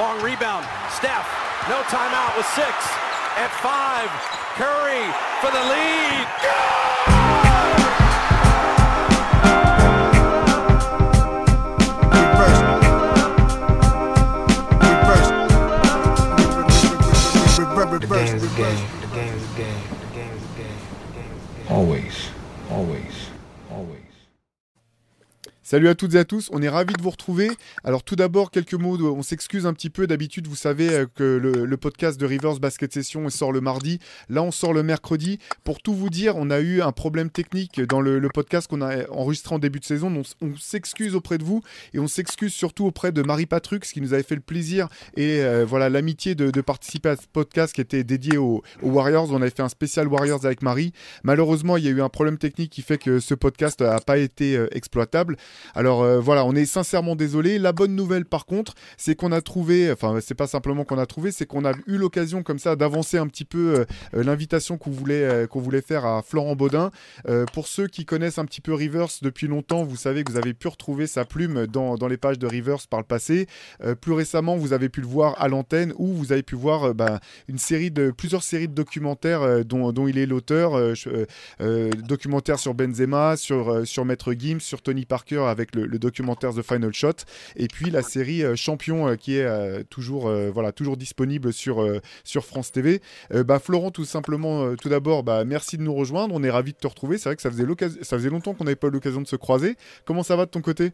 Long rebound. Steph, no timeout with six. At five, Curry for the lead. The game is a game. The game is a game. The game is a game. The game is a game. Always, always, always. Salut à toutes et à tous, on est ravis de vous retrouver. Alors tout d'abord, quelques mots, on s'excuse un petit peu, d'habitude vous savez euh, que le, podcast de Rivers Basket Session sort le mardi, là on sort le mercredi. Pour tout vous dire, on a eu un problème technique dans le, podcast qu'on a enregistré en début de saison, donc on s'excuse auprès de vous et on s'excuse surtout auprès de Marie Patrux qui nous avait fait le plaisir et euh, voilà l'amitié de, participer à ce podcast qui était dédié aux, aux Warriors. On avait fait un spécial Warriors avec Marie. Malheureusement, il y a eu un problème technique qui fait que ce podcast n'a pas été euh, exploitable. Alors euh, voilà, on est sincèrement désolé. La bonne nouvelle par contre, c'est qu'on a trouvé, enfin c'est pas simplement qu'on a trouvé, c'est qu'on a eu l'occasion comme ça d'avancer un petit peu euh, euh, l'invitation qu'on voulait, faire à Florent Baudin. Pour ceux qui connaissent un petit peu Rivers depuis longtemps, vous savez que vous avez pu retrouver sa plume dans, dans les pages de Rivers par le passé. Plus récemment, vous avez pu le voir à l'antenne ou vous avez pu voir de plusieurs séries de documentaires dont, dont il est l'auteur, documentaires sur Benzema, sur, sur Maître Gims, sur Tony Parker avec le, documentaire The Final Shot, et puis la série euh, Champion euh, qui est euh, toujours, voilà, toujours disponible sur, France TV. Bah, Florent, tout simplement, tout d'abord, bah, merci de nous rejoindre, on est ravis de te retrouver, c'est vrai que ça faisait, longtemps qu'on n'avait pas eu l'occasion de se croiser. Comment ça va de ton côté?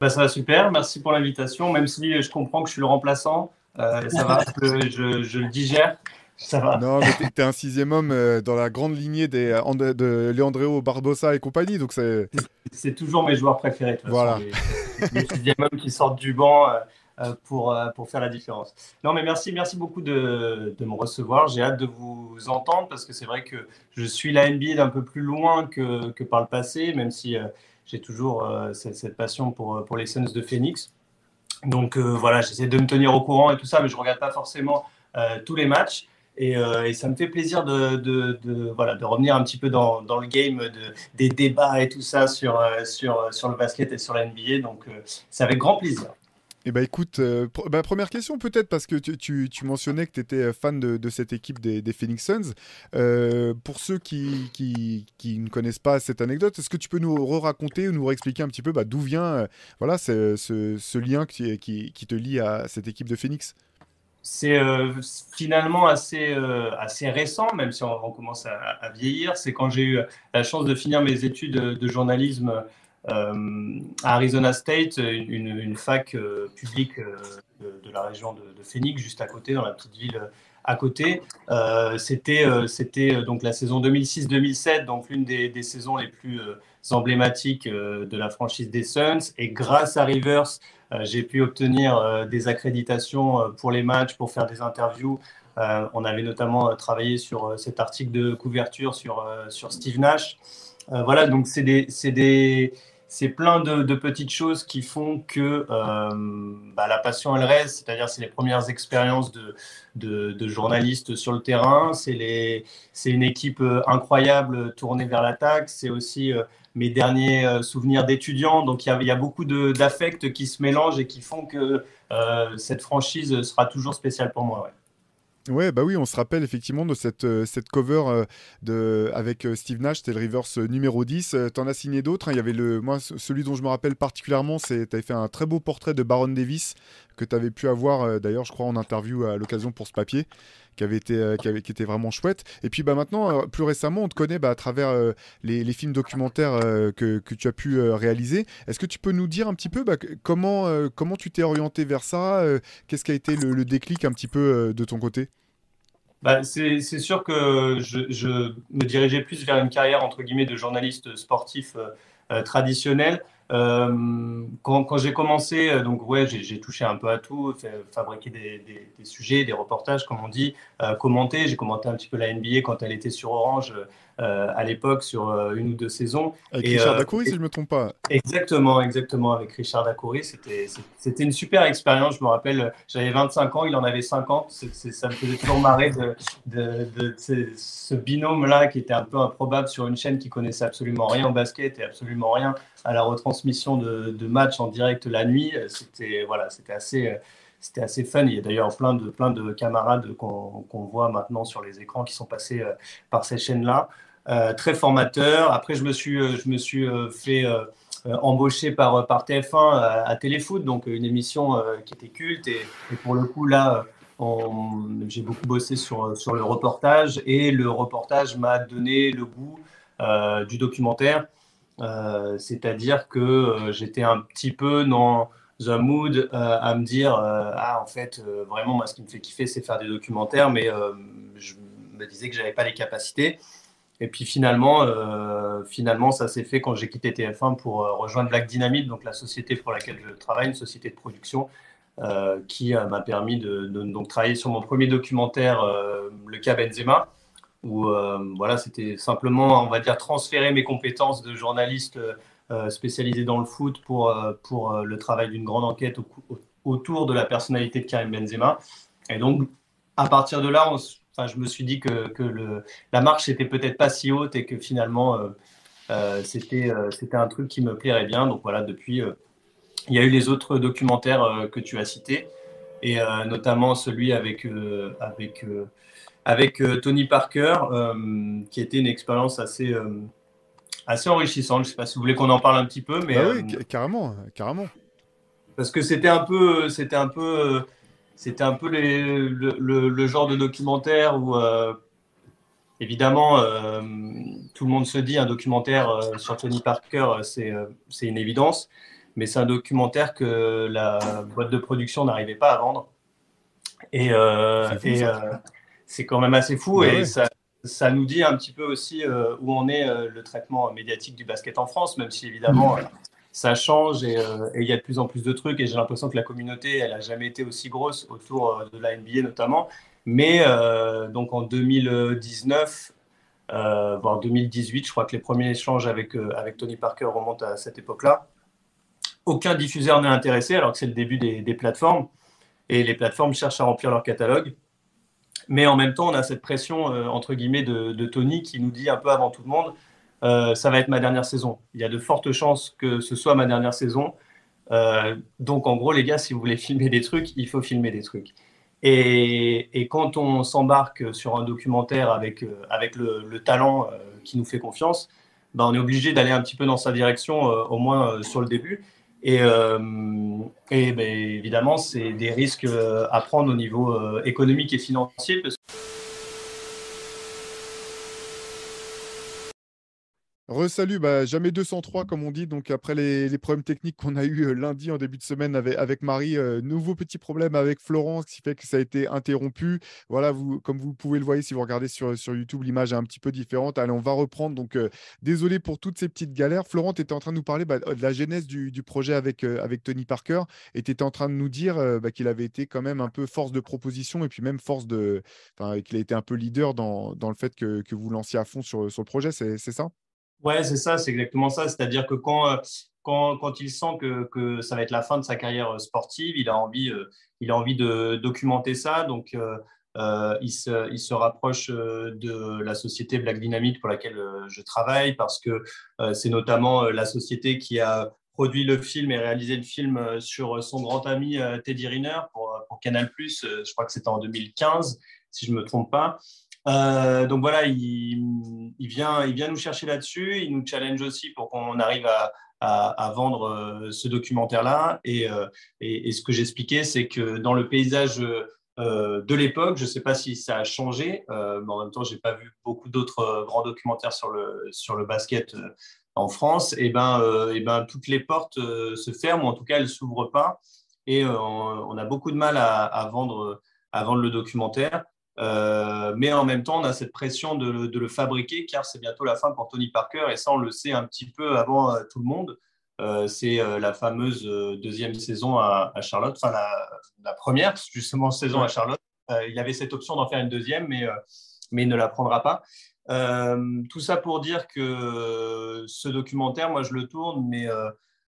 Bah, ça va super, merci pour l'invitation. Même si je comprends que je suis le remplaçant, ça va, je- je le digère, ça va. Non, mais t'es- t'es un sixième homme euh, dans la grande lignée des, euh, de, de Leandreo Barbosa et compagnie, donc c'est... C'est toujours mes joueurs préférés. de toute Voilà. façon, les, les sixième hommes qui sortent du banc euh, euh, pour, euh, pour faire la différence. Non, mais merci, merci beaucoup de, de me recevoir. J'ai hâte de vous entendre parce que c'est vrai que je suis la NBA d'un peu plus loin que, que par le passé, même si euh, j'ai toujours euh, cette, cette passion pour, pour les Suns de Phoenix. Donc euh, voilà, j'essaie de me tenir au courant et tout ça, mais je ne regarde pas forcément euh, tous les matchs. Et, euh, et ça me fait plaisir de, voilà, de revenir un petit peu dans, le game de, des débats et tout ça sur, euh, sur, sur le basket et sur la NBA. Donc euh, c'est avec grand plaisir. Eh ben écoute, euh, pr- première question peut-être parce que tu, tu- mentionnais que tu étais fan de, cette équipe des, Phoenix Suns. Euh, pour ceux qui, qui, ne connaissent pas cette anecdote, est-ce que tu peux nous re-raconter ou nous réexpliquer un petit peu bah, d'où vient euh, voilà, ce, ce- lien qui, qui te lie à cette équipe de Phoenix? C'est euh, finalement assez, euh, assez récent, même si on, commence à, vieillir. C'est quand j'ai eu la chance de finir mes études de journalisme euh, à Arizona State, une, fac publique de, la région de, de Phoenix, juste à côté, dans la petite ville à côté. C'était c'était, donc la saison 2006-2007, donc l'une des, des saisons les plus emblématiques euh, de la franchise des Suns. Et grâce à Rivers, euh, j'ai pu obtenir euh, des accréditations euh, pour les matchs, pour faire des interviews. Euh, on avait notamment euh, travaillé sur euh, cet article de couverture sur, euh, sur Steve Nash. Euh, voilà, donc c'est plein de, petites choses qui font que euh, bah, la passion elle reste, c'est-à-dire c'est les premières expériences de, de, journalistes sur le terrain, c'est une équipe euh, incroyable tournée vers l'attaque, c'est aussi euh, mes derniers euh, souvenirs d'étudiants, donc il y a, beaucoup d'affects qui se mélangent et qui font que euh, cette franchise sera toujours spéciale pour moi. ouais. Bah oui, on se rappelle effectivement de cette, euh, cette cover de, avec Steve Nash, c'était le Rivers euh, numéro 10. Euh, T'en as signé d'autres. hein. Il y avait le, moi, ce- celui dont je me rappelle particulièrement, c'est tu avais fait un très beau portrait de Baron Davis que tu avais pu avoir d'ailleurs, je crois, en interview à l'occasion pour ce papier. Qui, avait été, euh, qui, était vraiment chouette. Et puis bah, maintenant, euh, plus récemment, on te connaît bah, à travers euh, les, films documentaires que, que tu as pu réaliser. Est-ce que tu peux nous dire un petit peu bah, comment, comment tu t'es orienté vers ça Qu'est-ce qui a été le, déclic un petit peu de ton côté? Bah, c'est sûr que je, me dirigeais plus vers une carrière entre guillemets de journaliste sportif traditionnel. Euh, quand quand j'ai commencé, euh, donc ouais, j'ai touché un peu à tout, fait- fabriqué des, des- des sujets, des reportages, comme on dit, euh, commenté. J'ai commenté un petit peu la NBA quand elle était sur Orange euh, à l'époque, sur une ou deux saisons. Avec Et, Richard Dacoury, si je ne me trompe pas. Exactement, exactement, avec Richard Dacoury. C'était, une super expérience. Je me rappelle, j'avais 25 ans, il en avait 50. C'est- c'est- ça me faisait toujours marrer de, de, de ce, ce binôme-là qui était un peu improbable sur une chaîne qui connaissait absolument rien au basket et absolument rien à la retransmission de, de matchs en direct la nuit. C'était, voilà, c'était assez, c'était assez fun. Il y a d'ailleurs plein de, plein de camarades qu'on voit maintenant sur les écrans qui sont passés par ces chaînes-là. très formateur. Après, je me suis, je me suis fait embaucher par, par TF1 à, Téléfoot, donc une émission qui était culte. Et, et pour le coup, là, j'ai beaucoup bossé sur, sur le reportage et le reportage m'a donné le goût euh, du documentaire. Euh, c'est-à-dire que euh, j'étais un petit peu dans un mood à me dire Ah, en fait, vraiment, moi, ce qui me fait kiffer, c'est faire des documentaires, mais je me disais que j'avais pas les capacités. Et puis finalement, finalement ça s'est fait quand j'ai quitté TF1 pour rejoindre Black Dynamite, donc la société pour laquelle je travaille, une société de production euh, qui euh, m'a permis de, donc, travailler sur mon premier documentaire, euh, Le cas Benzema, où voilà, c'était simplement, on va dire, transférer mes compétences de journaliste spécialisé dans le foot pour, pour le travail d'une grande enquête autour de la personnalité de Karim Benzema. Et donc, à partir de là, enfin, je me suis dit que, que le, la marche n'était peut-être pas si haute et que finalement, c'était c'était un truc qui me plairait bien. Donc voilà, depuis il y a eu les autres documentaires euh, que tu as cités, et euh, notamment celui avec, euh, avec, avec Tony Parker, qui était une expérience assez, assez enrichissante. Je ne sais pas si vous voulez qu'on en parle un petit peu, mais ah oui, carrément, carrément. Parce que c'était un peu, c'était un peu, c'était un peu les, le, le, genre de documentaire où Évidemment, tout le monde se dit un documentaire sur Tony Parker, c'est une évidence mais c'est un documentaire que la boîte de production n'arrivait pas à vendre. Et, euh, euh, c'est quand même assez fou et ça, ça, nous dit un petit peu aussi euh, où on est le traitement médiatique du basket en France, même si évidemment ça change et il y a de plus en plus de trucs et j'ai l'impression que la communauté, elle n'a jamais été aussi grosse autour de la NBA notamment. Mais donc en 2019, voire 2018, je crois que les premiers échanges avec, avec Tony Parker remontent à cette époque-là aucun diffuseur n'est intéressé alors que c'est le début des, plateformes. Et les plateformes cherchent à remplir leur catalogue. Mais en même temps, on a cette pression, euh, entre guillemets, de, Tony qui nous dit un peu avant tout le monde, euh, ça va être ma dernière saison. Il y a de fortes chances que ce soit ma dernière saison. Euh, donc, en gros, les gars, si vous voulez filmer des trucs, il faut filmer des trucs. Et, quand on s'embarque sur un documentaire avec, avec le, talent qui nous fait confiance, ben, on est obligé d'aller un petit peu dans sa direction, au moins sur le début. Et, euh, évidemment, c'est des risques euh, à prendre au niveau euh, économique et financier. Resalut, bah, jamais 203 comme on dit. Donc après les, problèmes techniques qu'on a eu euh, lundi en début de semaine avec, Marie, euh, nouveau petit problème avec Florence qui fait que ça a été interrompu. Voilà, comme vous pouvez le voir si vous regardez sur, sur YouTube, l'image est un petit peu différente. Allez, on va reprendre. Donc euh, désolé pour toutes ces petites galères. Florent, tu étais en train de nous parler bah, de la genèse du, projet avec, avec Tony Parker et tu étais en train de nous dire bah, qu'il avait été quand même un peu force de proposition et puis même force de. qu'il a été un peu leader dans, dans le fait que, que vous lanciez à fond sur, sur le projet. C'est ça? Ouais, c'est ça, c'est exactement ça. C'est-à-dire que quand, euh, quand, quand, il sent que, que, ça va être la fin de sa carrière euh, sportive, il a envie, euh, il a envie de documenter ça. Donc, il, se, il, se, rapproche de la société Black Dynamite pour laquelle je travaille parce que c'est notamment la société qui a produit le film et réalisé le film sur son grand ami Teddy Riner pour, pour Canal+. Je crois que c'était en 2015, si je ne me trompe pas. Euh, donc voilà, il, vient, il vient nous chercher là-dessus, il nous challenge aussi pour qu'on arrive à, vendre euh, ce documentaire-là. Euh, et, ce que j'expliquais, c'est que dans le paysage de l'époque, je ne sais pas si ça a changé, mais en même temps, je n'ai pas vu beaucoup d'autres grands documentaires sur le, sur le basket en France. Et ben, et ben, toutes les portes se ferment, ou en tout cas, elles s'ouvrent pas. Et on, a beaucoup de mal à, vendre, à vendre le documentaire. Euh, mais en même temps, on a cette pression de, le fabriquer car c'est bientôt la fin pour Tony Parker et ça, on le sait un petit peu avant euh, tout le monde. Euh, c'est la fameuse deuxième saison à, Charlotte, enfin la, première justement saison à Charlotte. il avait cette option d'en faire une deuxième, mais, mais il ne la prendra pas. tout ça pour dire que ce documentaire, moi je le tourne, mais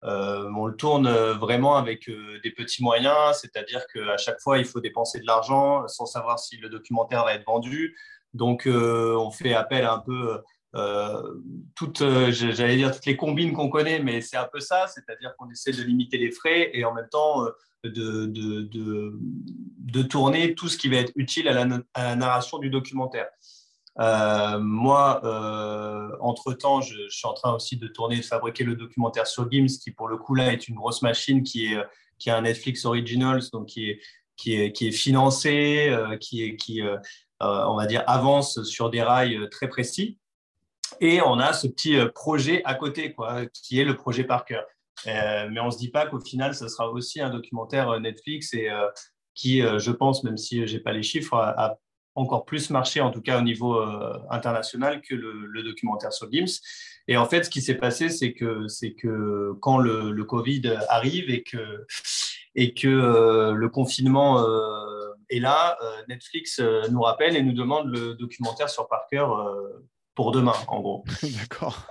euh, on le tourne euh, vraiment avec euh, des petits moyens, c'est-à-dire qu'à chaque fois, il faut dépenser de l'argent sans savoir si le documentaire va être vendu. Donc, on fait appel à un peu toutes, j'allais dire toutes les combines qu'on connaît, mais c'est un peu ça, c'est-à-dire qu'on essaie de limiter les frais et en même temps, de, tourner tout ce qui va être utile à la narration du documentaire. Euh, moi, euh, entre-temps, je, suis en train aussi de tourner, de fabriquer le documentaire sur Gims, qui pour le coup là est une grosse machine, qui est, qui est un Netflix Originals, donc qui est, qui est, qui est financé, euh, qui, est, qui euh, on va dire, avance sur des rails très précis. Et on a ce petit projet à côté, quoi, qui est le projet Parker. Euh, mais on ne se dit pas qu'au final, ça sera aussi un documentaire Netflix et qui, je pense, même si je n'ai pas les chiffres, a encore plus marché, en tout cas au niveau euh, international, que le, le, documentaire sur Gims. Et en fait, ce qui s'est passé, c'est que, c'est que quand le, le, Covid arrive et que, et que euh, le confinement euh, est là, Netflix nous rappelle et nous demande le documentaire sur Parker pour demain, en gros. D'accord.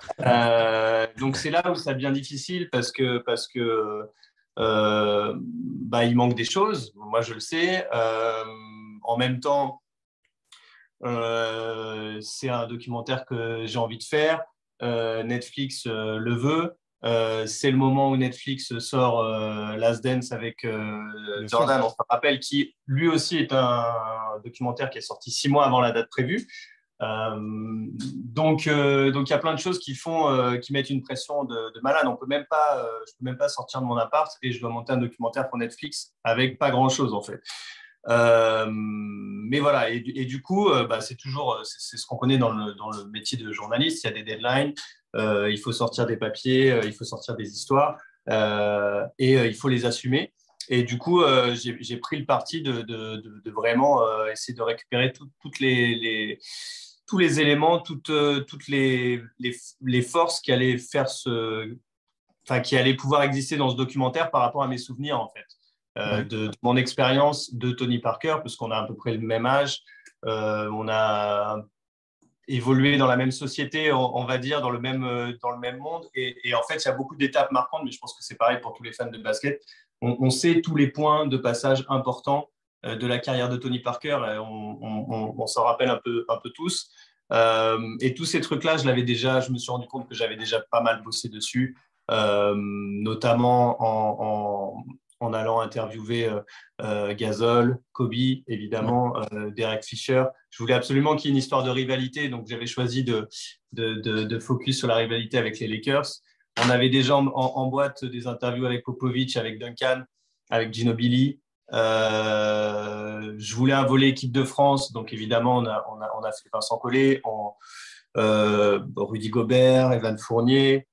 donc c'est là où ça devient difficile parce que, parce que bah, il manque des choses. Moi, je le sais. en même temps, euh, c'est un documentaire que j'ai envie de faire. Euh, Netflix euh, le veut. c'est le moment où Netflix sort Last Dance avec Jordan, on se rappelle, qui lui aussi est un documentaire qui est sorti six mois avant la date prévue. Donc, donc il y a plein de choses qui font, qui mettent une pression de, de malade. On peut même pas, je peux même pas sortir de mon appart et je dois monter un documentaire pour Netflix avec pas grand chose en fait. Euh, mais voilà, et, du coup, euh, bah, c'est toujours c'est ce qu'on connaît dans le, métier de journaliste. Il y a des deadlines, euh, il faut sortir des papiers, il faut sortir des histoires et il faut les assumer. Et du coup, j'ai pris le parti de, vraiment essayer de récupérer tout, toutes les, tous les éléments, toutes, les, les, forces qui allaient faire ce, enfin, qui allaient pouvoir exister dans ce documentaire par rapport à mes souvenirs en fait. Euh, de, de, mon expérience de Tony Parker, parce qu'on a à peu près le même âge. Euh, on a évolué dans la même société, on, on, va dire, dans le même, euh, dans le même monde. Et, et en fait, il y a beaucoup d'étapes marquantes, mais je pense que c'est pareil pour tous les fans de basket. On, on, sait tous les points de passage importants de la carrière de Tony Parker. On, on s'en rappelle un peu, un peu tous. Euh, et tous ces trucs-là, je l'avais déjà, je me suis rendu compte que j'avais déjà pas mal bossé dessus, euh, notamment en, en, en allant interviewer euh, euh, Gasol, Kobe, évidemment, euh, Derek Fisher. Je voulais absolument qu'il y ait une histoire de rivalité, donc j'avais choisi de, de, de, de, focus sur la rivalité avec les Lakers. On avait déjà en, en, boîte des interviews avec Popovic, avec Duncan, avec Ginobili. Euh, je voulais un volet équipe de France, donc évidemment, on a, on a, on a fait Vincent Collet, on, euh, Rudy Gobert, Evan Fournier.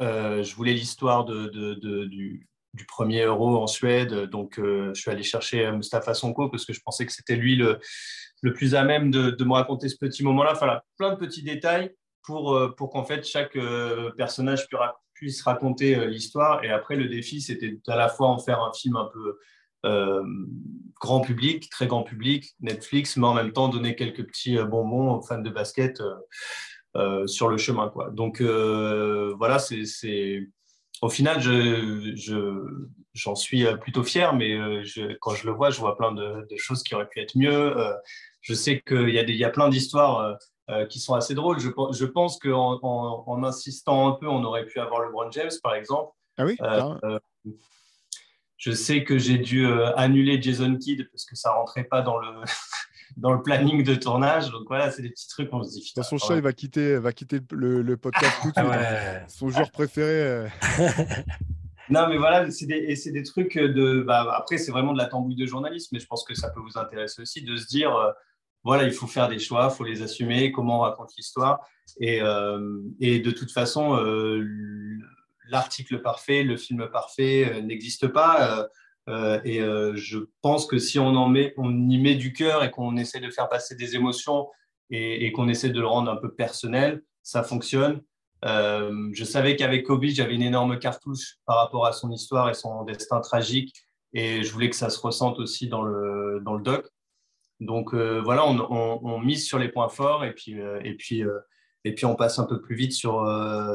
Euh, je voulais l'histoire de, de, de, du, du premier euro en Suède. Donc, euh, je suis allé chercher Mustafa Sonko parce que je pensais que c'était lui le, le, plus à même de, de me raconter ce petit moment-là. Enfin, là, plein de petits détails pour, euh, pour qu'en fait chaque euh, personnage puisse raconter euh, l'histoire. Et après, le défi, c'était à la fois en faire un film un peu euh, grand public, très grand public, Netflix, mais en même temps donner quelques petits bonbons aux fans de basket euh, sur le chemin. Donc, voilà, c'est au final, je, je, j'en suis plutôt fier, mais euh, je, quand je le vois, je vois plein de, de choses qui auraient pu être mieux. Euh, je sais qu'il y, a des, il y a plein d'histoires euh, qui sont assez drôles. Je, je pense qu'en en, en, insistant un peu, on aurait pu avoir le LeBron James, par exemple. Ah oui Je sais que j'ai dû annuler Jason Kidd parce que ça rentrait pas dans le dans le planning de tournage. Donc voilà, c'est des petits trucs, on se dit. Son chat, ouais. il va quitter, va quitter le, le podcast tout de suite. ouais. Son joueur préféré. non, mais voilà, c'est des, des trucs de. Bah, après, c'est vraiment de la tambouille de journalisme, mais je pense que ça peut vous intéresser aussi de se dire. Euh, voilà, il faut faire des choix, il faut les assumer, comment on raconte l'histoire. Et, euh, et de toute façon, euh, l'article parfait, le film parfait euh, n'existe pas. Euh, et euh, je pense que si on, en met, on y met du cœur et qu'on essaie de faire passer des émotions et, et qu'on essaie de le rendre un peu personnel, ça fonctionne. Euh, je savais qu'avec Kobe, j'avais une énorme cartouche par rapport à son histoire et son destin tragique. Et je voulais que ça se ressente aussi dans le, dans le doc. Donc voilà, on, on, on, mise sur les points forts et puis, et puis, et puis on passe un peu plus vite sur,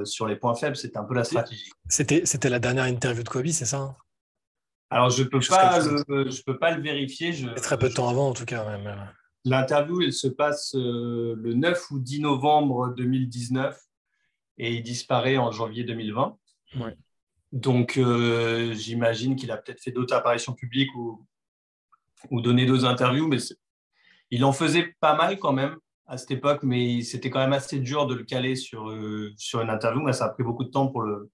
sur les points faibles. C'était un peu la stratégie. C'était la dernière interview de Kobe, c'est ça hein? Alors, je ne peux, pas le, je peux pas le vérifier. Je, très peu de temps avant, en tout cas. Même. L'interview, elle se passe euh, le 9 ou 10 novembre 2019 et il disparaît en janvier 2020. Ouais. donc, euh, j'imagine qu'il a peut-être fait d'autres apparitions publiques ou, ou donné d'autres interviews, mais il en faisait pas mal quand même à cette époque, mais c'était quand même assez dur de le caler sur, euh, sur une interview. Mais ça a pris beaucoup de temps pour le,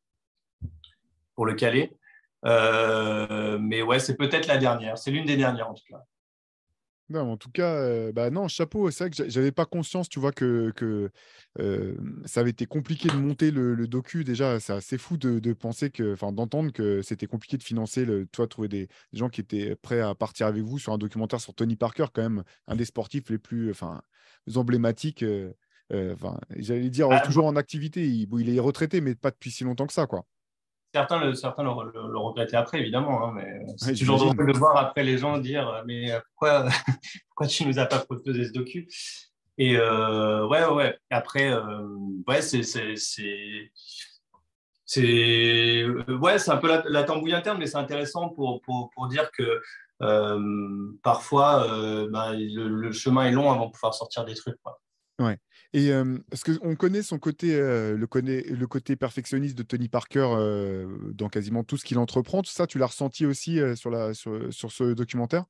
pour le caler. Euh, mais ouais, c'est peut-être la dernière. C'est l'une des dernières en tout cas. Non, en tout cas, euh, bah non, chapeau. C'est vrai que j'avais pas conscience, tu vois, que, que euh, ça avait été compliqué de monter le, docu. Déjà, c'est assez fou de, penser que, enfin, d'entendre que c'était compliqué de financer, le, toi, trouver des, gens qui étaient prêts à partir avec vous sur un documentaire sur Tony Parker, quand même, un des sportifs les plus, enfin, emblématiques. Enfin, j'allais dire Ah, toujours en activité. Il, bon, il est retraité, mais pas depuis si longtemps que ça, quoi. Certains le, certains le, le- le regrettaient après, évidemment, hein, mais c'est Ouais, toujours drôle de voir après les gens dire euh, Mais pourquoi, pourquoi tu nous as pas proposé ce docu? Et euh, ouais, ouais, ouais. Après, euh, ouais, c'est. c'est- ouais, c'est un peu la, la tambouille interne, mais c'est intéressant pour, pour, pour dire que euh, parfois, ben, le, le chemin est long avant de pouvoir sortir des trucs. quoi. Et euh, est-ce qu'on connaît son côté, le, connaît, le côté perfectionniste de Tony Parker dans quasiment tout ce qu'il entreprend Tout ça, tu l'as ressenti aussi sur, la, sur, ce documentaire?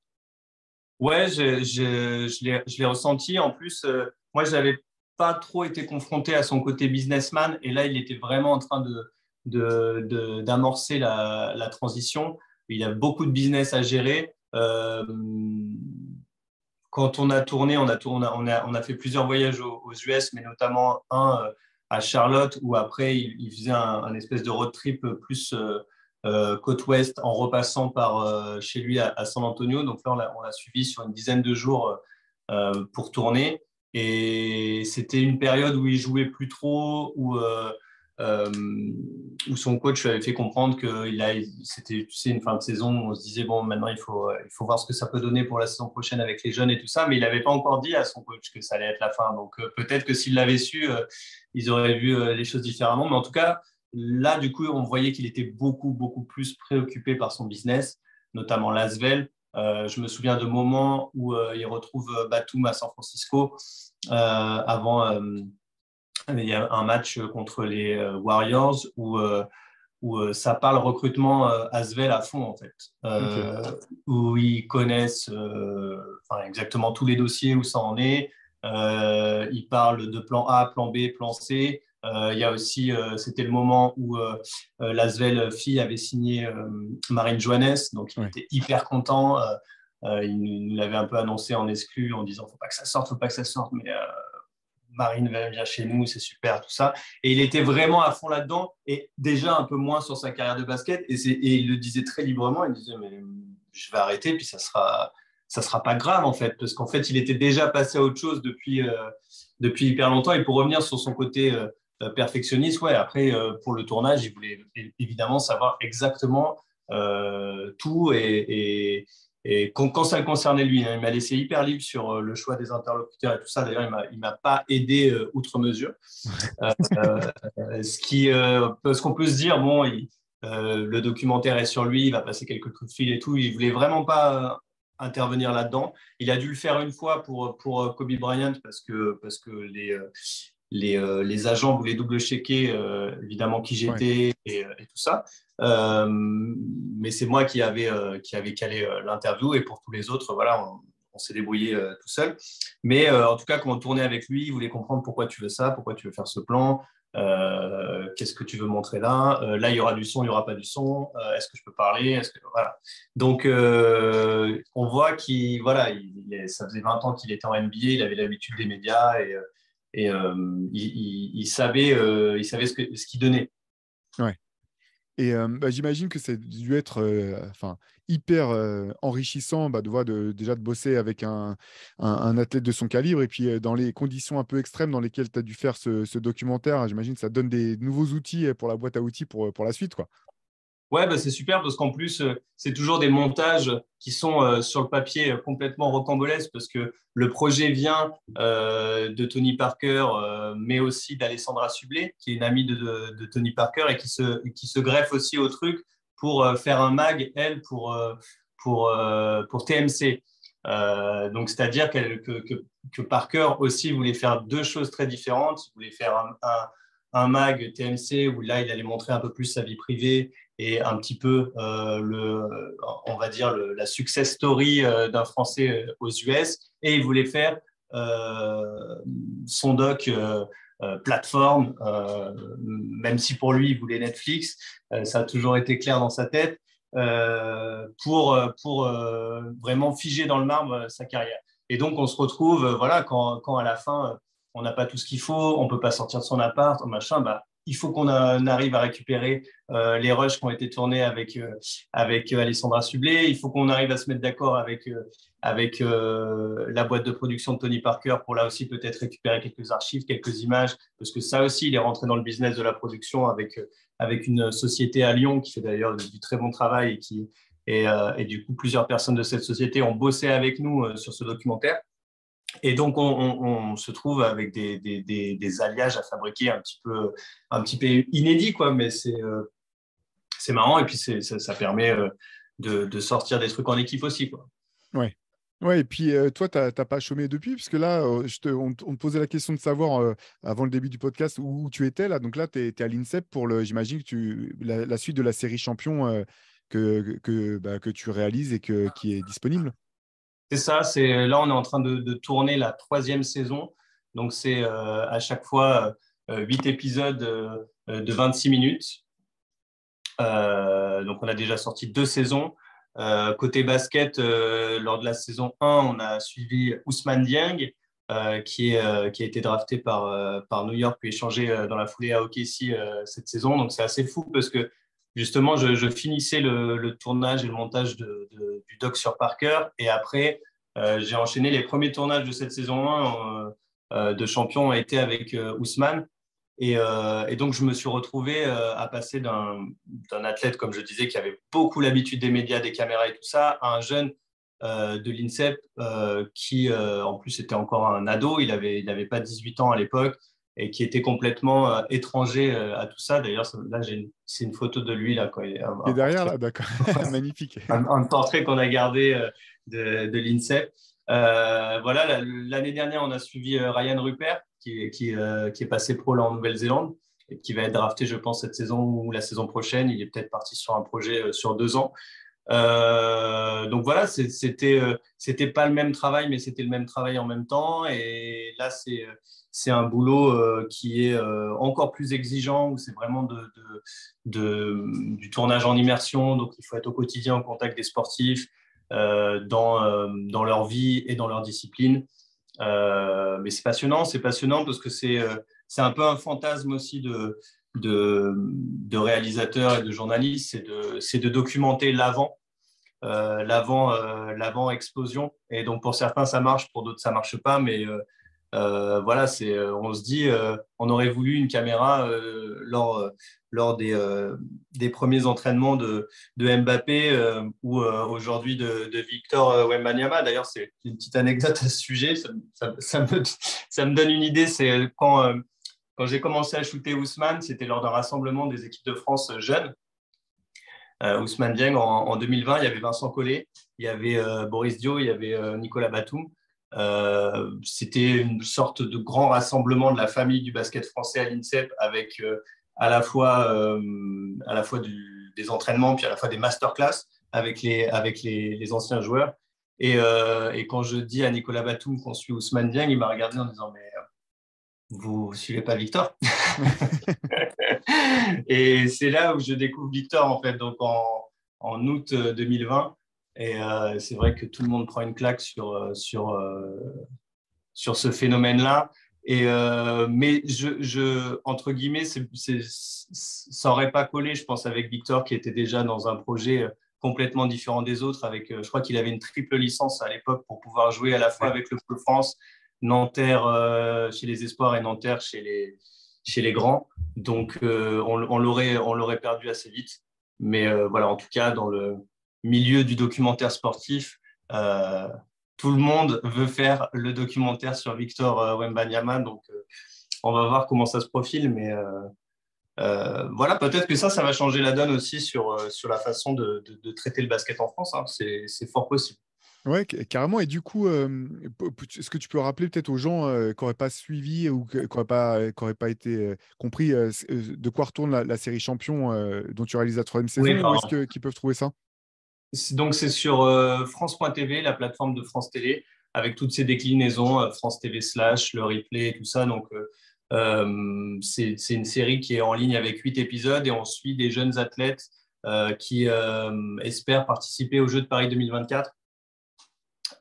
Ouais, je, l'ai- ressenti. En plus, moi, je n'avais pas trop été confronté à son côté businessman. Et là, il était vraiment en train de, de, de- d'amorcer la transition. Il a beaucoup de business à gérer. Quand on a tourné, on a, fait plusieurs voyages aux, US, mais notamment un euh, à Charlotte, où après, il, faisait un, espèce de road trip plus euh, euh, côte ouest en repassant par chez lui à, San Antonio. Donc là, on l'a, suivi sur une dizaine de jours pour tourner. Et c'était une période où il jouait plus trop, où, où son coach avait fait comprendre que c'était une fin de saison. où On se disait, bon, maintenant, il faut, il faut voir ce que ça peut donner pour la saison prochaine avec les jeunes et tout ça. Mais il n'avait pas encore dit à son coach que ça allait être la fin. Donc euh, peut-être que s'il l'avait su, euh, ils auraient vu euh, les choses différemment. Mais en tout cas, Là, du coup, on voyait qu'il était beaucoup, beaucoup plus préoccupé par son business, notamment l'Asvel. Euh, je me souviens de moments où euh, il retrouve euh, Batum à San Francisco euh, avant euh, il y a un match contre les euh, Warriors où, euh, où euh, ça parle recrutement euh, Asvel à fond en fait, Euh, où ils connaissent euh, enfin, exactement tous les dossiers où ça en est. Euh, ils parlent de plan A, plan B, plan C. Euh, il y a aussi, euh, c'était le moment où euh, euh, l'Asvel fille avait signé euh, Marine Johannes, donc il Ouais. était hyper content. Euh, euh, il nous l'avait un peu annoncé en exclu en disant faut pas que ça sorte, faut pas que ça sorte, mais euh, Marine vient chez nous, c'est super, tout ça. Et il était vraiment à fond là-dedans et déjà un peu moins sur sa carrière de basket. Et, il le disait très librement. Il disait, mais je vais arrêter, puis ça sera, ça sera pas grave en fait, parce qu'en fait, il était déjà passé à autre chose depuis, euh, depuis hyper longtemps. Et pour revenir sur son côté euh, perfectionniste, ouais, après, euh, pour le tournage, il voulait évidemment savoir exactement tout et, et quand, quand ça le concernait lui, hein, il m'a laissé hyper libre sur euh, le choix des interlocuteurs et tout ça. D'ailleurs, il m'a- il m'a pas aidé euh, outre mesure. Euh, ce peut- ce qu'on peut se dire, bon, il- le documentaire est sur lui, il va passer quelques coups de fil et tout. Il voulait vraiment pas intervenir là-dedans. Il a dû le faire une fois pour, pour Kobe Bryant parce que, parce que les, les, les agents voulaient double-checker euh, évidemment qui j'étais et, et tout ça. Euh, mais c'est moi qui avais, euh, qui avait calé euh, l'interview et pour tous les autres, voilà, on, s'est débrouillé tout seul. Mais en tout cas, quand on tournait avec lui, il voulait comprendre pourquoi tu veux ça, pourquoi tu veux faire ce plan, qu'est-ce que tu veux montrer là. Là, il y aura du son, il n'y aura pas du son. Est-ce que je peux parler voilà. Donc, on voit qu'il voilà, il, il- ça faisait 20 ans qu'il était en NBA, il avait l'habitude des médias et, il, savait, il savait ce qu'il donnait. Et bah, j'imagine que a dû être hyper enrichissant bah, de voir déjà de bosser avec un, athlète de son calibre et puis dans les conditions un peu extrêmes dans lesquelles tu as dû faire ce, documentaire, j'imagine que ça donne des nouveaux outils pour la boîte à outils pour, pour la suite. Quoi. Ouais, bah, c'est super parce qu'en plus, euh, c'est toujours des montages qui sont euh, sur le papier euh, complètement rocambolesques parce que le projet vient de Tony Parker, mais aussi d'Alessandra Sublet, qui est une amie de, de- Tony Parker et qui se, qui se greffe aussi au truc pour faire un mag, elle, pour, pour, pour TMC. Donc, c'est-à-dire que, que, que Parker aussi voulait faire deux choses très différentes. Il voulait faire un mag TMC où là, il allait montrer un peu plus sa vie privée et un petit peu, le, on va dire, la success story d'un Français aux US. Et il voulait faire son doc plateforme, même si pour lui, il voulait Netflix. ça a toujours été clair dans sa tête. pour, pour vraiment figer dans le marbre sa carrière. Et donc, on se retrouve, voilà, quand, quand à la fin, on n'a pas tout ce qu'il faut, on ne peut pas sortir de son appart, machin, bah, il faut qu'on arrive à récupérer euh, les rushs qui ont été tournés avec, euh, avec euh, Alessandra Sublet. Il faut qu'on arrive à se mettre d'accord avec, avec la boîte de production de Tony Parker pour là aussi peut-être récupérer quelques archives, quelques images, parce que ça aussi, il est rentré dans le business de la production avec, avec une société à Lyon qui fait d'ailleurs du, très bon travail et qui. Et, et, du coup, plusieurs personnes de cette société ont bossé avec nous sur ce documentaire. Et donc, on, se trouve avec des, alliages à fabriquer un petit peu, un petit peu inédits, quoi, mais c'est euh, marrant et puis ça, permet euh, de, sortir des trucs en équipe aussi. Quoi. Ouais. Ouais, et puis euh, toi, tu n'as pas chômé depuis, puisque là, on, te posait la question de savoir avant le début du podcast où, tu étais là. Donc là, tu es, à l'INSEP pour, le, j'imagine, la, suite de la série Champion que, que, bah, que tu réalises et que, qui est disponible. C'est ça, c'est là on est en train de, tourner la troisième saison. Donc c'est euh, à chaque fois euh, huit épisodes euh, de 26 minutes. donc on a déjà sorti deux saisons. côté basket, lors de la saison 1, on a suivi Ousmane Dieng, qui, est, qui a été drafté par, par New York puis échangé dans la foulée à OKC cette saison. Donc c'est assez fou parce que justement, je, finissais le, tournage et le montage du doc sur Parker. Et après, euh, j'ai enchaîné les premiers tournages de cette saison 1 euh, euh, de champion a été avec Ousmane. Et, donc, je me suis retrouvé à passer d'un athlète, comme je disais, qui avait beaucoup l'habitude des médias, des caméras et tout ça, à un jeune de l'INSEP qui, en plus, était encore un ado. Il n'avait pas 18 ans à l'époque et qui était complètement euh, étranger euh, à tout ça. D'ailleurs, là, c'est une photo de lui. Là, quoi. Il est derrière, là, d'accord. Magnifique. Un, portrait qu'on a gardé euh, de, de l'INSEP. voilà, l'année dernière, on a suivi Ryan Rupert, qui, qui, qui est passé pro là en Nouvelle-Zélande et qui va être drafté, je pense, cette saison ou la saison prochaine. Il est peut-être parti sur un projet sur deux ans. Donc voilà, c'était c'était pas le même travail, mais c'était le même travail en même temps. Et là, c'est c'est un boulot euh, qui est euh, encore plus exigeant, où c'est vraiment de, du tournage en immersion. Donc, il faut être au quotidien en contact des sportifs, euh, dans, dans leur vie et dans leur discipline. mais c'est passionnant, c'est passionnant parce que c'est un peu un fantasme aussi de, de, de réalisateurs et de journalistes, c'est de, de documenter l'avant. l'avant explosion et donc pour certains ça marche pour d'autres ça marche pas mais euh, voilà, c'est, euh, on se dit, euh, on aurait voulu une caméra lors, lors des, des, premiers entraînements de, de Mbappé ou aujourd'hui de, Victor Wembanyama. D'ailleurs, c'est une petite anecdote à ce sujet. Ça, ça, me, ça me, donne une idée. C'est quand, quand j'ai commencé à shooter Ousmane, c'était lors d'un rassemblement des équipes de France jeunes. Ousmane Dieng, en, en, 2020, il y avait Vincent Collet, il y avait Boris Dio, il y avait Nicolas Batum. Euh, c'était une sorte de grand rassemblement de la famille du basket français à l'INSEP avec euh, à la fois, euh, des entraînements puis à la fois des masterclass avec les, avec les, anciens joueurs. Et, et, quand je dis à Nicolas Batum qu'on suit Ousmane Dieng, il m'a regardé en disant Mais vous ne suivez pas Victor Et c'est là où je découvre Victor, en fait, donc en, en août 2020. Et euh, c'est vrai que tout le monde prend une claque sur, euh, sur, euh, sur ce phénomène-là. Et, mais je, je, entre guillemets, ça n'aurait pas collé, je pense, avec Victor qui était déjà dans un projet complètement différent des autres. Avec, je crois qu'il avait une triple licence à l'époque pour pouvoir jouer à la fois avec le Pôle France, Nanterre chez les Espoirs et Nanterre chez les, Grands. Donc, on, on, l'aurait, perdu assez vite. Mais voilà, en tout cas, dans le, milieu du documentaire sportif, euh, tout le monde veut faire le documentaire sur Victor euh, Wembanyama. Donc, euh, on va voir comment ça se profile. Mais voilà, peut-être que ça, ça va changer la donne aussi sur, sur la façon de, traiter le basket en France. Hein. C'est fort possible. Ouais, ca- carrément. Et du coup, euh, est-ce que tu peux rappeler peut-être aux gens euh, qui n'auraient pas suivi ou qui n'auraient pas, qui auraient pas été euh, compris de quoi retourne la, la série Champion dont tu réalises la troisième saison Oui, Où est-ce qu'ils peuvent trouver ça? Donc, c'est sur France.tv, la plateforme de France Télé, avec toutes ses déclinaisons, France TV slash, le replay et tout ça. Donc, c'est une série qui est en ligne avec huit épisodes et on suit des jeunes athlètes qui espèrent participer aux Jeux de Paris 2024 euh,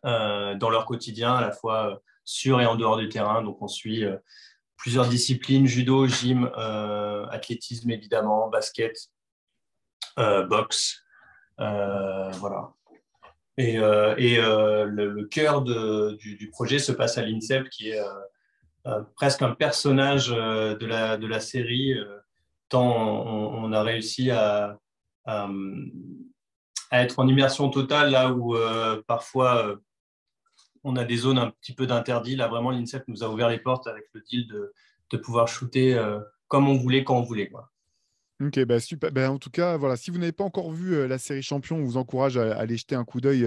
dans leur quotidien, à la fois euh, sur et en dehors du terrain. Donc, on suit euh, plusieurs disciplines judo, gym, euh, athlétisme évidemment, basket, euh, boxe. Euh, voilà. Et, euh, et euh, le, cœur de- du, projet se passe à l'INSEP, qui est euh, euh, presque un personnage euh, de, la, de la série, euh, tant on, a réussi à, à, être en immersion totale, là où euh, parfois euh, on a des zones un petit peu d'interdit. Là, vraiment, l'INSEP nous a ouvert les portes avec le deal de, de pouvoir shooter euh, comme on voulait, quand on voulait. Quoi. Ok, bah super. Bah, en tout cas, voilà, si vous n'avez pas encore vu euh, la série Champion, on vous encourage à, à aller jeter un coup d'œil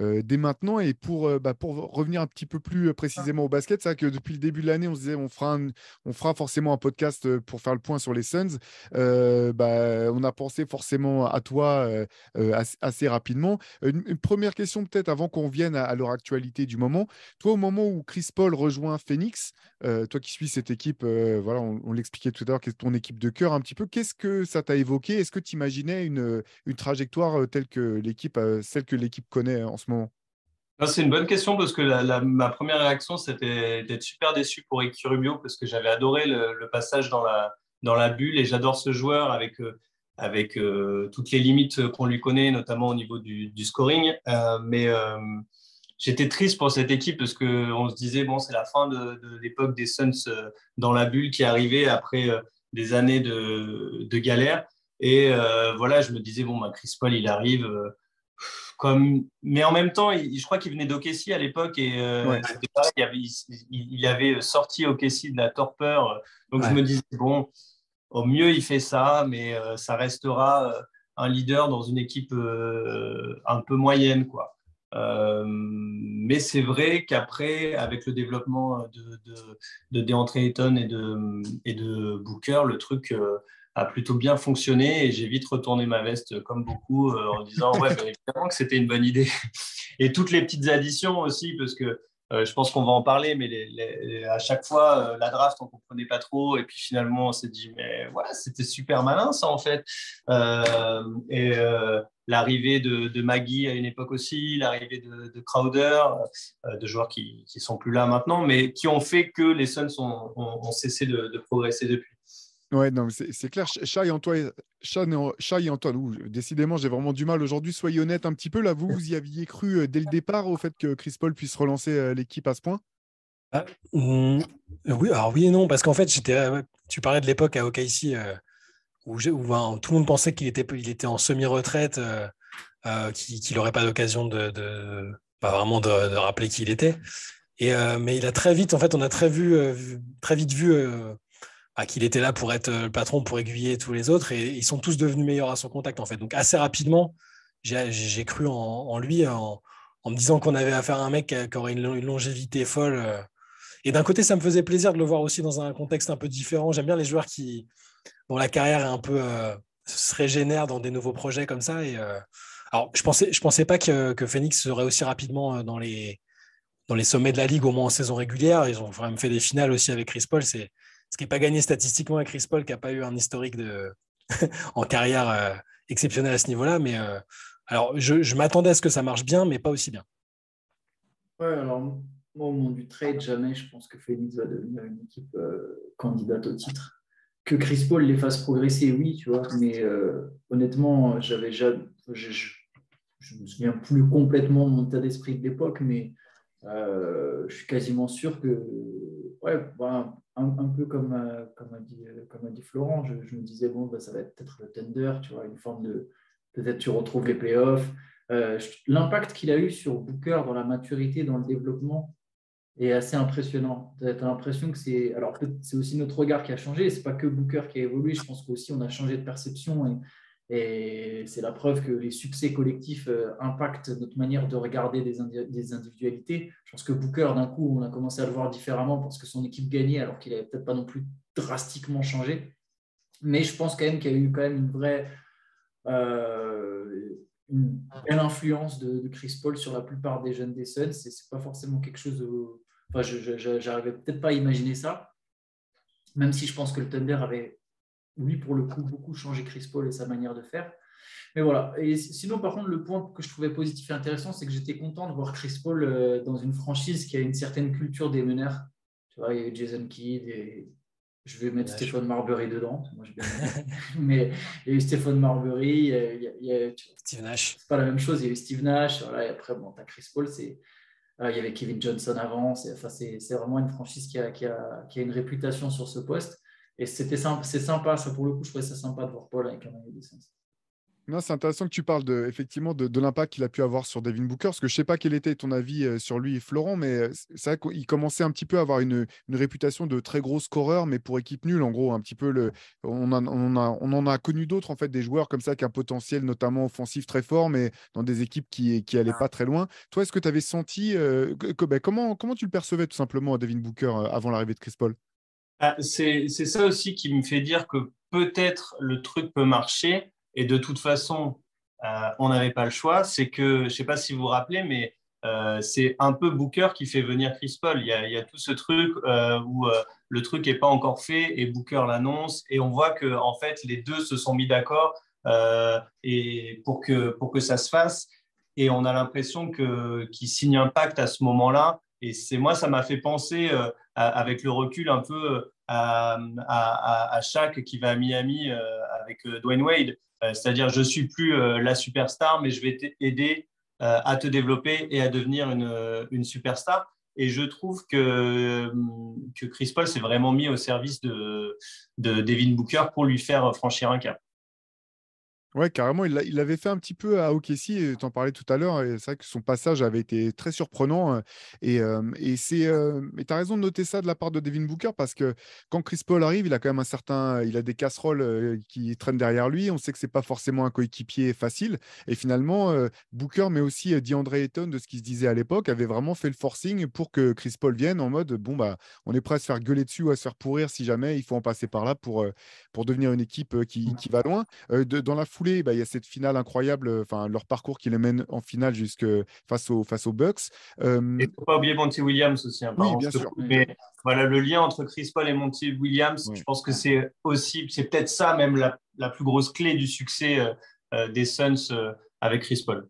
euh, dès maintenant. Et pour, euh, bah, pour revenir un petit peu plus euh, précisément au basket, c'est vrai que depuis le début de l'année, on se disait on fera, un- on fera forcément un podcast pour faire le point sur les Suns. Bah, on a pensé forcément à toi assez, assez rapidement. Une, une première question peut-être avant qu'on vienne à, à leur actualité du moment. Toi, au moment où Chris Paul rejoint Phoenix, toi qui suis cette équipe, voilà, on, on l'expliquait tout à l'heure, ton équipe de cœur un petit peu. Qu'est-ce que ça t'a évoqué? Est-ce que tu imaginais une, une trajectoire telle que l'équipe, celle que l'équipe connaît en ce moment? Ah, C'est une bonne question parce que ma première réaction, c'était d'être super déçu pour Ricky Rubio parce que j'avais adoré le, passage dans la, dans la bulle et j'adore ce joueur avec, avec toutes les limites qu'on lui connaît, notamment au niveau du, scoring. Euh, mais j'étais triste pour cette équipe parce qu'on se disait, bon, c'est la fin de, de l'époque des Suns dans la bulle qui arrivait après des années de, de galère. Et euh, voilà, je me disais, bon, bah, Chris Paul, il arrive. euh, comme... Mais en même temps, il- je crois qu'il venait d'OKC à l'époque et euh, Ouais. il, avait, il- il avait sorti OKC de la torpeur. Donc je me disais, bon, au mieux, il fait ça, mais ça restera un leader dans une équipe un peu moyenne. Quoi. Euh, mais c'est vrai qu'après, avec le développement de, de, de DeAndre Ayton et de, et de Booker, le truc euh, a plutôt bien fonctionné et j'ai vite retourné ma veste comme beaucoup euh, en disant ouais, bien évidemment que c'était une bonne idée. Et toutes les petites additions aussi, parce que euh, je pense qu'on va en parler, mais à chaque fois, euh, la draft, on ne comprenait pas trop. Et puis finalement, on s'est dit, mais voilà, c'était super malin ça en fait. Euh, et l'arrivée de, Maggie à une époque aussi, l'arrivée de, de Crowder, de joueurs qui ne sont plus là maintenant, mais qui ont fait que les Suns ont, cessé de progresser depuis. Ouais, non, c'est clair. Ch- Chat et Antoine, Chat et- Antoine, décidément, j'ai vraiment du mal aujourd'hui. Soyez honnête un petit peu. Là, vous, vous y aviez cru euh, dès le départ au fait que Chris Paul puisse relancer euh, l'équipe à ce point? Mm, oui, alors oui et non, parce qu'en fait, j'étais, euh, tu parlais de l'époque à OKC euh, où, ben, tout le monde pensait qu'il était, il était en semi-retraite, euh, euh, qu'il n'aurait pas d'occasion de, de- pas vraiment de, de rappeler qui il était. Et, mais il a très vite, en fait, on a très, vu- très vite vu qu'il était là pour être euh, le patron, pour aiguiller tous les autres, et ils sont tous devenus meilleurs à son contact, en fait. Donc assez rapidement, j'ai cru en, lui, en, me disant qu'on avait affaire à un mec qui, aurait une, lo- une longévité folle. euh. Et d'un côté, ça me faisait plaisir de le voir aussi dans un contexte un peu différent. J'aime bien les joueurs qui, dont la carrière est un peu euh, se régénère dans des nouveaux projets comme ça. Et, alors, je pensais, je pensais pas que, que Phoenix serait aussi rapidement dans les, dans les sommets de la ligue, au moins en saison régulière. Ils ont même fait des finales aussi avec Chris Paul. C'est ce qui n'est pas gagné statistiquement avec Chris Paul, qui n'a pas eu un historique en carrière euh, exceptionnel à ce niveau-là. Mais euh, alors, je, m'attendais à ce que ça marche bien, mais pas aussi bien. Ouais, alors moi, au moment du trade, jamais je pense que Phoenix va devenir une équipe euh, candidate au titre. Que Chris Paul les fasse progresser, oui, tu vois, mais honnêtement, j'avais déjà, je, je, je me souviens plus complètement de mon état d'esprit de l'époque, mais je suis quasiment sûr que, ouais, voilà, un, peu comme, euh, comme, a dit, comme a dit Florent, je, me disais, bon, bah, ça va être peut-être le tender, tu vois, une forme de, peut-être tu retrouves les playoffs. Euh, L'impact qu'il a eu sur Booker dans la maturité, dans le développement, est assez impressionnant. Tu as l'impression que c'est. Alors, c'est aussi notre regard qui a changé. C'est pas que Booker qui a évolué. Je pense qu'aussi on a changé de perception Et c'est la preuve que les succès collectifs euh, impactent notre manière de regarder des, indi- des individualités. Je pense que Booker, d'un coup, on a commencé à le voir différemment parce que son équipe gagnait alors qu'il n'avait peut-être pas non plus drastiquement changé. Mais je pense quand même qu'il y a eu quand même une vraie euh, une belle influence de, Chris Paul sur la plupart des jeunes des Suns. C'est c'est pas forcément quelque chose. de- Enfin, je j'arrivais peut-être pas à imaginer ça, même si je pense que le Thunder avait, oui, pour le coup, beaucoup changé Chris Paul et sa manière de faire. Mais voilà. Et sinon, par contre, le point que je trouvais positif et intéressant, c'est que j'étais content de voir Chris Paul euh, dans une franchise qui a une certaine culture des meneurs. Tu vois, il y avait Jason Kidd et je vais mettre Ouais, Stéphane Marbury dedans. Moi, bien aimé. Mais il y a eu Stéphane Marbury, il y a- il y a- a- vois, Steve Nash. c'est pas la même chose. Il y a eu Steve Nash, voilà, et après, bon, tu as Chris Paul, c'est, euh, il y avait Kevin Johnson avant. C'est, enfin, c'est, c'est vraiment une franchise qui a, qui, a, qui a une réputation sur ce poste. Et c'était c'est sympa, ça pour le coup, je trouvais ça sympa de voir Paul avec un maillot. Non, c'est intéressant que tu parles de, effectivement de, de l'impact qu'il a pu avoir sur Devin Booker, parce que je sais pas quel était ton avis euh, sur lui, Florent, mais euh, c'est vrai commençait un petit peu à avoir une, une réputation de très gros scoreur, mais pour équipe nulle, en gros, un petit peu le, on, en- on, a- on en a connu d'autres en fait, des joueurs comme ça qui ont un potentiel notamment offensif très fort, mais dans des équipes qui qui allaient pas très loin. Toi, est-ce que tu avais senti euh, ben, comment comment tu le percevais tout simplement, Devin Booker, avant l'arrivée de Chris Paul? Ah, C'est ça aussi qui me fait dire que peut-être le truc peut marcher et de toute façon, euh, on n'avait pas le choix. C'est que, je ne sais pas si vous vous rappelez, mais euh, c'est un peu Booker qui fait venir Chris Paul. Il y a, tout ce truc euh, où le truc n'est pas encore fait et Booker l'annonce et on voit que en fait les deux se sont mis d'accord et pour que pour que ça se fasse et on a l'impression que qu'ils signent un pacte à ce moment-là. Et c'est moi, ça m'a fait penser avec le recul un peu à, à, Shaq qui va à Miami euh, avec euh, Dwayne Wade. Euh, C'est-à-dire, je suis plus euh, la superstar, mais je vais t'aider euh, à te développer et à devenir une, euh, une superstar. Et je trouve que, que Chris Paul s'est vraiment mis au service de, de Devin Booker pour lui faire franchir un cap. Ouais, carrément, il il l'avait fait un petit peu à OKC, tu en parlais tout à l'heure, et c'est vrai que son passage avait été très surprenant. Et, euh, et c'est, euh, tu as raison de noter ça de la part de Devin Booker, parce que quand Chris Paul arrive, il a quand même un certain, il a des casseroles qui traînent derrière lui. On sait que c'est pas forcément un coéquipier facile. Et finalement, euh, Booker, mais aussi DeAndre Ayton, de ce qui se disait à l'époque, avait vraiment fait le forcing pour que Chris Paul vienne en mode, bon, bah, on est prêt à se faire gueuler dessus ou à se faire pourrir si jamais il faut en passer par là pour, pour devenir une équipe euh, qui, qui va loin. De- dans la foulée, bah, il y a cette finale incroyable, euh, enfin leur parcours qui les mène en finale jusque face, au, face aux Bucks. Euh, Et il ne faut pas oublier Monty Williams aussi. hein, Oui, bien sûr. Mais voilà, le lien entre Chris Paul et Monty Williams, je pense que c'est aussi, c'est peut-être ça même la, la plus grosse clé du succès euh, euh, des Suns avec Chris Paul.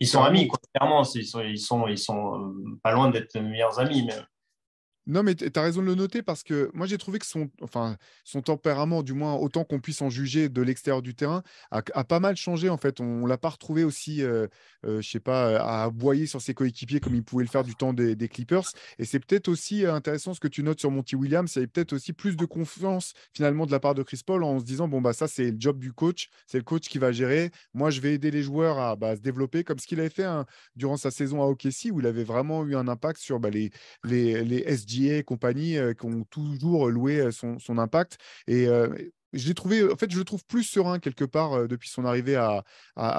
Ils sont amis, quoi, clairement. Ils sont, ils sont, ils sont pas loin d'être meilleurs amis. Mais... Non, mais tu as raison de le noter parce que moi j'ai trouvé que son, enfin, son tempérament, du moins autant qu'on puisse en juger de l'extérieur du terrain, a, pas mal changé en fait. On, ne l'a pas retrouvé aussi, euh, euh, je sais pas, à aboyer sur ses coéquipiers comme il pouvait le faire du temps des, Clippers. Et c'est peut-être aussi euh, intéressant ce que tu notes sur Monty Williams. Il y avait peut-être aussi plus de confiance finalement de la part de Chris Paul en se disant bon bah ça c'est le job du coach, c'est le coach qui va gérer. Moi je vais aider les joueurs à bah, se développer comme ce qu'il avait fait hein, durant sa saison à OKC où il avait vraiment eu un impact sur bah, les, les, les Et compagnie euh, qui ont toujours loué euh, son, impact. Et euh, je l'ai trouvé, en fait, je le trouve plus serein quelque part depuis son arrivée à,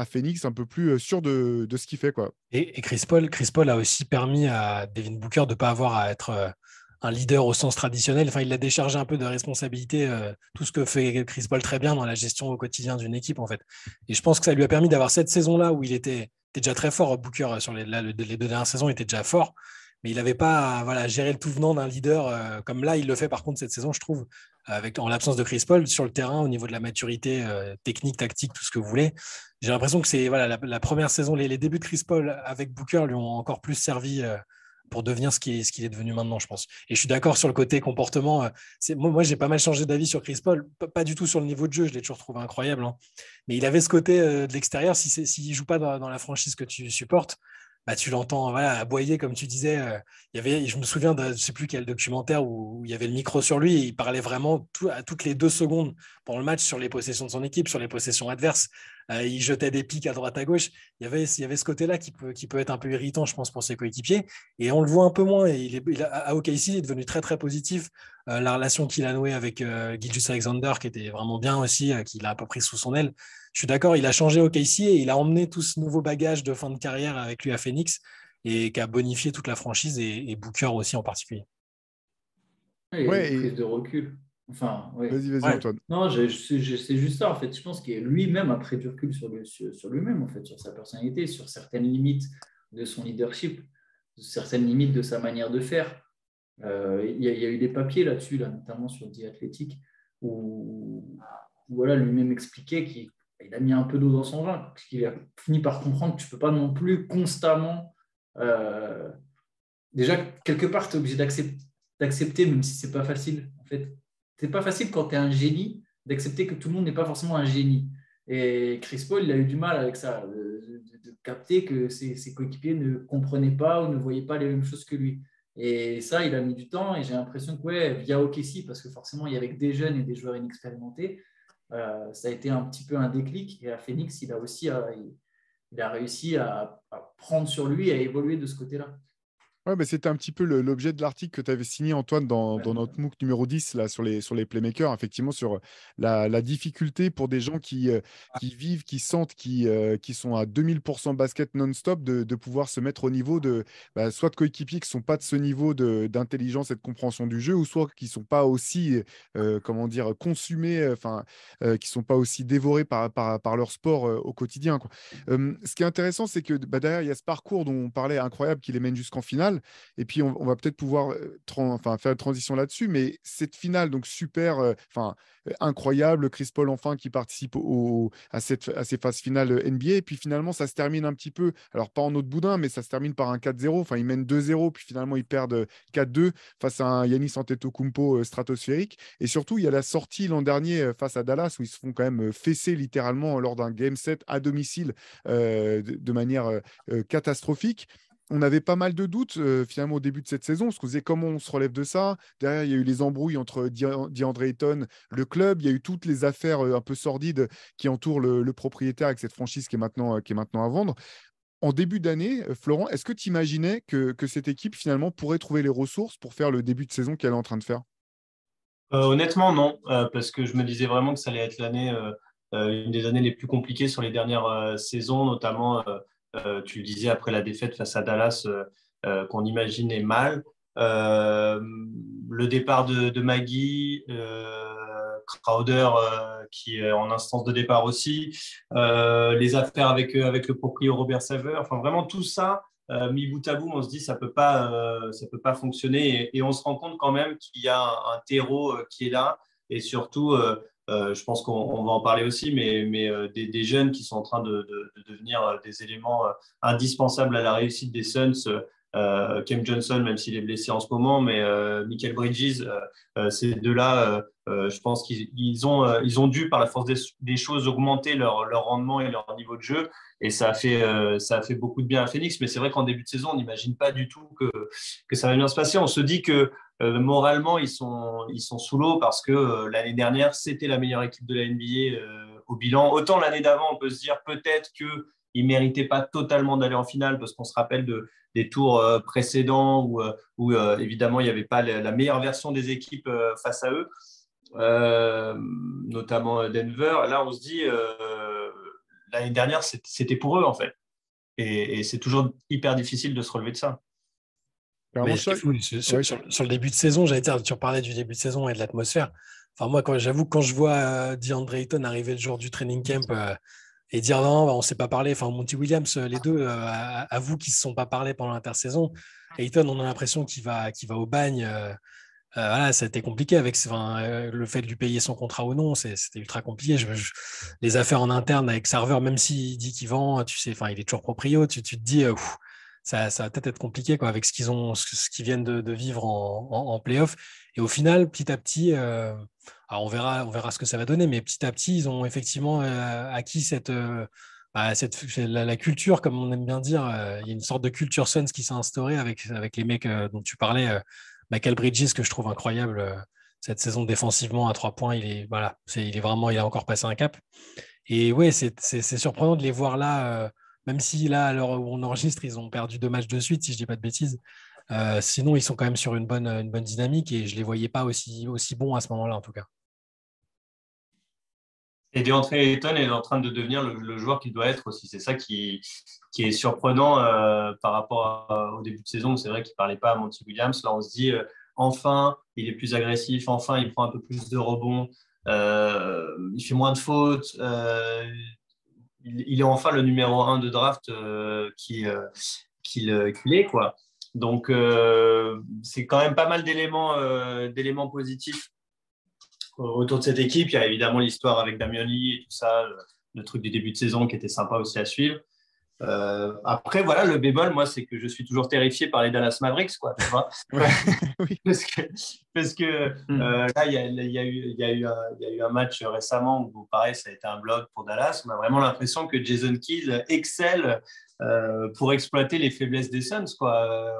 Phoenix, un peu plus sûr de, ce qu'il fait. Quoi. Et, Chris, Paul, Chris Paul a aussi permis à Devin Booker de ne pas avoir à être un leader au sens traditionnel. Enfin, il a déchargé un peu de responsabilité, tout ce que fait Chris Paul très bien dans la gestion au quotidien d'une équipe, en fait. Et je pense que ça lui a permis d'avoir cette saison-là où il était, déjà très fort. Booker, sur les, les deux dernières saisons, était déjà fort. Il n'avait pas voilà, géré le tout venant d'un leader euh, comme là, il le fait par contre cette saison, je trouve, avec, en l'absence de Chris Paul sur le terrain, au niveau de la maturité euh, technique, tactique, tout ce que vous voulez. J'ai l'impression que c'est voilà, la, la première saison, les, débuts de Chris Paul avec Booker lui ont encore plus servi euh, pour devenir ce qu'il est, est devenu maintenant, je pense. Et je suis d'accord sur le côté comportement. moi, moi j'ai pas mal changé d'avis sur Chris Paul, pas, du tout sur le niveau de jeu, je l'ai toujours trouvé incroyable. hein. Mais il avait ce côté de l'extérieur, si c'est, s'il joue pas dans, dans la franchise que tu supportes, bah, tu l'entends voilà, aboyer, comme tu disais. euh, il y avait, je me souviens de je sais plus quel documentaire où, il y avait le micro sur lui il parlait vraiment à toutes les deux secondes pendant le match sur les possessions de son équipe, sur les possessions adverses. Euh, il jetait des pics à droite à gauche. Il y avait, ce côté-là qui peut, qui peut être un peu irritant, je pense, pour ses coéquipiers. Et on le voit un peu moins. Et il est, a, à OKC, il est devenu très très positif. Euh, la relation qu'il a nouée avec Gilgis Alexander, qui était vraiment bien aussi, qu'il a un peu pris sous son aile. Je suis d'accord, il a changé OKC et il a emmené tout ce nouveau bagage de fin de carrière avec lui à Phoenix et qui a bonifié toute la franchise et, et Booker aussi en particulier. Et Ouais, une et- prise de recul. Enfin, ouais. Vas-y, vas-y, Ouais. Antoine. Non, c'est juste ça, en fait. Je pense que lui-même a pris du recul sur, lui- sur, sur lui-même, en fait, sur sa personnalité, sur certaines limites de son leadership, certaines limites de sa manière de faire. Euh, Il y, a- il y a eu des papiers là-dessus, là, notamment sur The Athletic, où, où, voilà, lui-même expliquait qu'il il a mis un peu d'eau dans son vin, parce qu'il a fini par comprendre que tu ne peux pas non plus constamment. euh, déjà, quelque part, tu es obligé d'accept- d'accepter, même si c'est pas facile. En fait, c'est pas facile quand tu es un génie d'accepter que tout le monde n'est pas forcément un génie. Et Chris Paul, il a eu du mal avec ça, de, capter que ses, coéquipiers ne comprenaient pas ou ne voyaient pas les mêmes choses que lui. Et ça, il a mis du temps et j'ai l'impression que ouais, via OKC, parce que forcément, il y avait des jeunes et des joueurs inexpérimentés, euh, ça a été un petit peu un déclic. Et à Phoenix, il a aussi euh, il, a réussi à prendre sur lui et à évoluer de ce côté-là. Ouais, mais c'était un petit peu l'objet de l'article que tu avais signé, Antoine, dans, notre MOOC numéro 10, là, sur les, sur les playmakers, effectivement, sur la, la difficulté pour des gens qui, euh, qui vivent, qui sentent, qui, euh, qui sont à 2000% basket non-stop, de, de pouvoir se mettre au niveau de bah, soit de coéquipiers qui ne sont pas de ce niveau d'intelligence et de compréhension du jeu, ou soit qui ne sont pas aussi, euh, comment dire, consumés, euh, enfin, euh, qui ne sont pas aussi dévorés par, par, par leur sport euh, au quotidien. quoi. Euh, ce qui est intéressant, c'est que bah, derrière, il y a ce parcours dont on parlait incroyable qui les mène jusqu'en finale. Et puis, on, va peut-être pouvoir euh, faire une transition là-dessus. Mais cette finale, donc super, euh, enfin, euh, incroyable. Chris Paul, enfin, qui participe à, cette, à ces phases finales NBA. Et puis, finalement, ça se termine un petit peu, alors pas en autre boudin, mais ça se termine par un 4-0. Enfin, ils mènent 2-0. Puis, finalement, ils perdent euh, 4-2 face à un Yanis Antetokounmpo stratosphérique. Et surtout, il y a la sortie l'an dernier face à Dallas où ils se font quand même fesser littéralement lors d'un game set à domicile de, manière catastrophique. On avait pas mal de doutes euh, finalement au début de cette saison. On se disait comment on se relève de ça? Derrière, il y a eu les embrouilles entre DeAndre Ayton, le club. Il y a eu toutes les affaires euh, un peu sordides qui entourent le, propriétaire avec cette franchise qui est maintenant, euh, à vendre. En début d'année, Florent, est-ce que tu imaginais que, que cette équipe finalement pourrait trouver les ressources pour faire le début de saison qu'elle est en train de faire? Honnêtement, non, parce que je me disais vraiment que ça allait être l'année, une des années les plus compliquées sur les dernières saisons, notamment, tu le disais, après la défaite face à Dallas, euh, euh, qu'on imaginait mal. Euh, le départ de, Maggie, euh, Crowder euh, qui est en instance de départ aussi, euh, les affaires avec, euh, avec le proprio Robert Saver, enfin vraiment tout ça, euh, mis bout à bout, on se dit ça peut pas, euh, ça peut pas fonctionner et, on se rend compte quand même qu'il y a un, terreau euh, qui est là et surtout, euh, je pense qu'on on va en parler aussi, mais, euh, des, jeunes qui sont en train de, de- de devenir euh, des éléments indispensables à la réussite des Suns. Euh, Cam Johnson, même s'il est blessé en ce moment, mais euh, Michael Bridges, euh, euh, ces deux-là, je pense qu'ils ils ont, dû, par la force des, choses, augmenter leur, rendement et leur niveau de jeu. Et ça a fait, beaucoup de bien à Phoenix. Mais c'est vrai qu'en début de saison, on n'imagine pas du tout que, que ça va bien se passer. On se dit que moralement, ils sont, sous l'eau parce que l'année dernière, c'était la meilleure équipe de la NBA au bilan. Autant l'année d'avant, on peut se dire peut-être qu'ils ne méritaient pas totalement d'aller en finale parce qu'on se rappelle de, des tours euh, précédents où, euh, où euh, évidemment, il n'y avait pas la, meilleure version des équipes face à eux, euh, notamment Denver. Là, on se dit, euh, l'année dernière, c'était pour eux, en fait. Et, et c'est toujours hyper difficile de se relever de ça. Mais sur, le début de saison, j'allais dire, tu parlais du début de saison et de l'atmosphère. Enfin, moi, j'avoue, quand je vois euh, DeAndre Ayton arriver le jour du training camp euh, et dire non, bah, on ne s'est pas parlé, enfin, Monty Williams, euh, les deux, euh, à- avouent qu'ils ne se sont pas parlé pendant l'intersaison. Ayton, on a l'impression qu'il va, va au bagne. euh, euh, voilà, ça a été compliqué avec le fait de lui payer son contrat ou non, c'était ultra compliqué. Les affaires en interne avec Serveur, même s'il dit qu'il vend, tu sais, enfin, il est toujours proprio, tu, te dis, ça, va peut-être être compliqué quoi, avec ce qu'ils viennent de, vivre en, en playoff. Et au final, petit à petit, euh, on verra, on verra ce que ça va donner, mais petit à petit, ils ont effectivement euh, acquis cette, euh, bah, cette la, culture, comme on aime bien dire. il y a une sorte de culture Suns qui s'est instaurée avec, avec les mecs dont tu parlais. Michael Bridges, que je trouve incroyable cette saison défensivement à trois points. Il est, voilà, il est vraiment, il a encore passé un cap. Et ouais, c'est surprenant de les voir là, même si là, à l'heure où on enregistre, ils ont perdu deux matchs de suite, si je dis pas de bêtises. Euh, sinon, ils sont quand même sur une bonne, une bonne dynamique et je les voyais pas aussi, aussi bons à ce moment-là, en tout cas. Et DeAndre Ayton est en train de devenir le, joueur qu'il doit être aussi. C'est ça qui, qui est surprenant euh, par rapport au début de saison. C'est vrai qu'il ne parlait pas à Monty Williams. Là, on se dit, enfin, il est plus agressif, enfin, il prend un peu plus de rebonds. Euh, il fait moins de fautes. Euh, il, est enfin le numéro 1 de draft euh, qu'il qui est. Quoi. Donc, c'est quand même pas mal d'éléments d'éléments positifs autour de cette équipe. Il y a évidemment l'histoire avec Damien Lee et tout ça, le truc du début de saison qui était sympa aussi à suivre. Euh, après, voilà, le bémol, moi, c'est que je suis toujours terrifié par les Dallas Mavericks, quoi, tu vois Parce que, parce que euh, là, il y a, y, a y, a y a, eu un match récemment où, pareil, ça a été un blog pour Dallas. On a vraiment l'impression que Jason Kidd excelle euh, pour exploiter les faiblesses des Suns, quoi.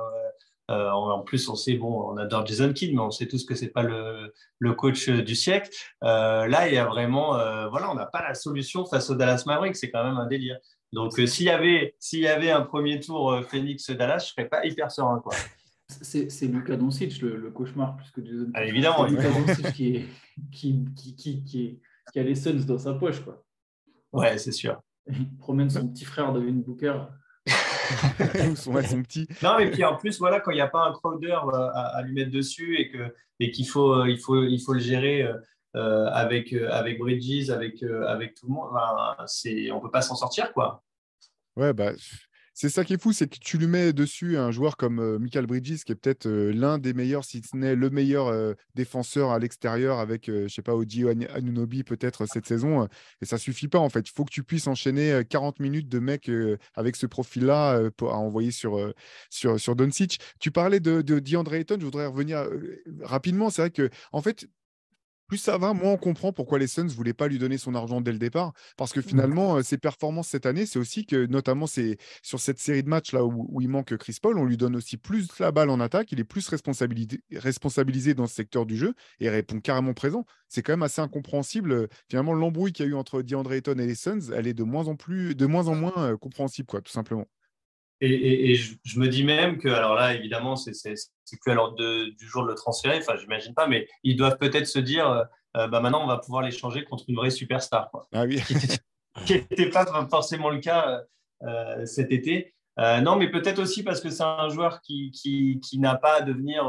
Euh, en plus, on sait, bon, on adore Jason Kidd, mais on sait tous que c'est pas le, le, coach du siècle. Euh, là, il y a vraiment, voilà, on n'a pas la solution face aux Dallas Mavericks. C'est quand même un délire. Donc, euh, s'il y, avait, s'il y avait un premier tour euh, Phoenix-Dallas, je ne serais pas hyper serein. Quoi. C'est, Lucas Doncic, le, cauchemar, plus que Jason. Ah, évidemment. Lucas Doncic qui, qui, qui, qui, qui, a les Suns dans sa poche. Quoi. Ouais, c'est sûr. Il promène son petit frère Devin Booker. son, son petit. Non, mais puis en plus, voilà, quand il n'y a pas un crowder euh, à, à, lui mettre dessus et, que, et qu'il faut, il faut, il faut le gérer euh, avec, euh, avec Bridges, avec, euh, avec tout le monde, c'est, on ne peut pas s'en sortir. quoi. Ouais, bah, c'est ça qui est fou, c'est que tu lui mets dessus un joueur comme Michael Bridges, qui est peut-être l'un des meilleurs, si ce n'est le meilleur défenseur à l'extérieur, avec, je sais pas, Oji Anunobi peut-être cette saison, et ça suffit pas en fait. Il faut que tu puisses enchaîner 40 minutes de mec avec ce profil-là à envoyer sur, sur, sur Doncic. Tu parlais de, de DeAndre Ayton, je voudrais revenir rapidement. C'est vrai que, en fait, plus ça va, moins on comprend pourquoi les Suns ne voulaient pas lui donner son argent dès le départ. Parce que finalement, ses performances cette année, c'est aussi que, notamment c'est sur cette série de matchs là où, il manque Chris Paul, on lui donne aussi plus la balle en attaque, il est plus responsabilisé, responsabilisé dans ce secteur du jeu et répond carrément présent. C'est quand même assez incompréhensible. Finalement, l'embrouille qu'il y a eu entre DeAndre Ayton et les Suns, elle est de moins en, plus, de moins, en moins compréhensible, quoi, tout simplement. Et, je, me dis même que, alors là, évidemment, c'est plus à l'ordre du jour de le transférer, enfin, j'imagine pas, mais ils doivent peut-être se dire, euh, euh, bah, maintenant, on va pouvoir l'échanger contre une vraie superstar. Quoi. Ah oui. qui n'était pas forcément le cas euh, cet été. non, mais peut-être aussi parce que c'est un joueur qui, qui, qui n'a pas à devenir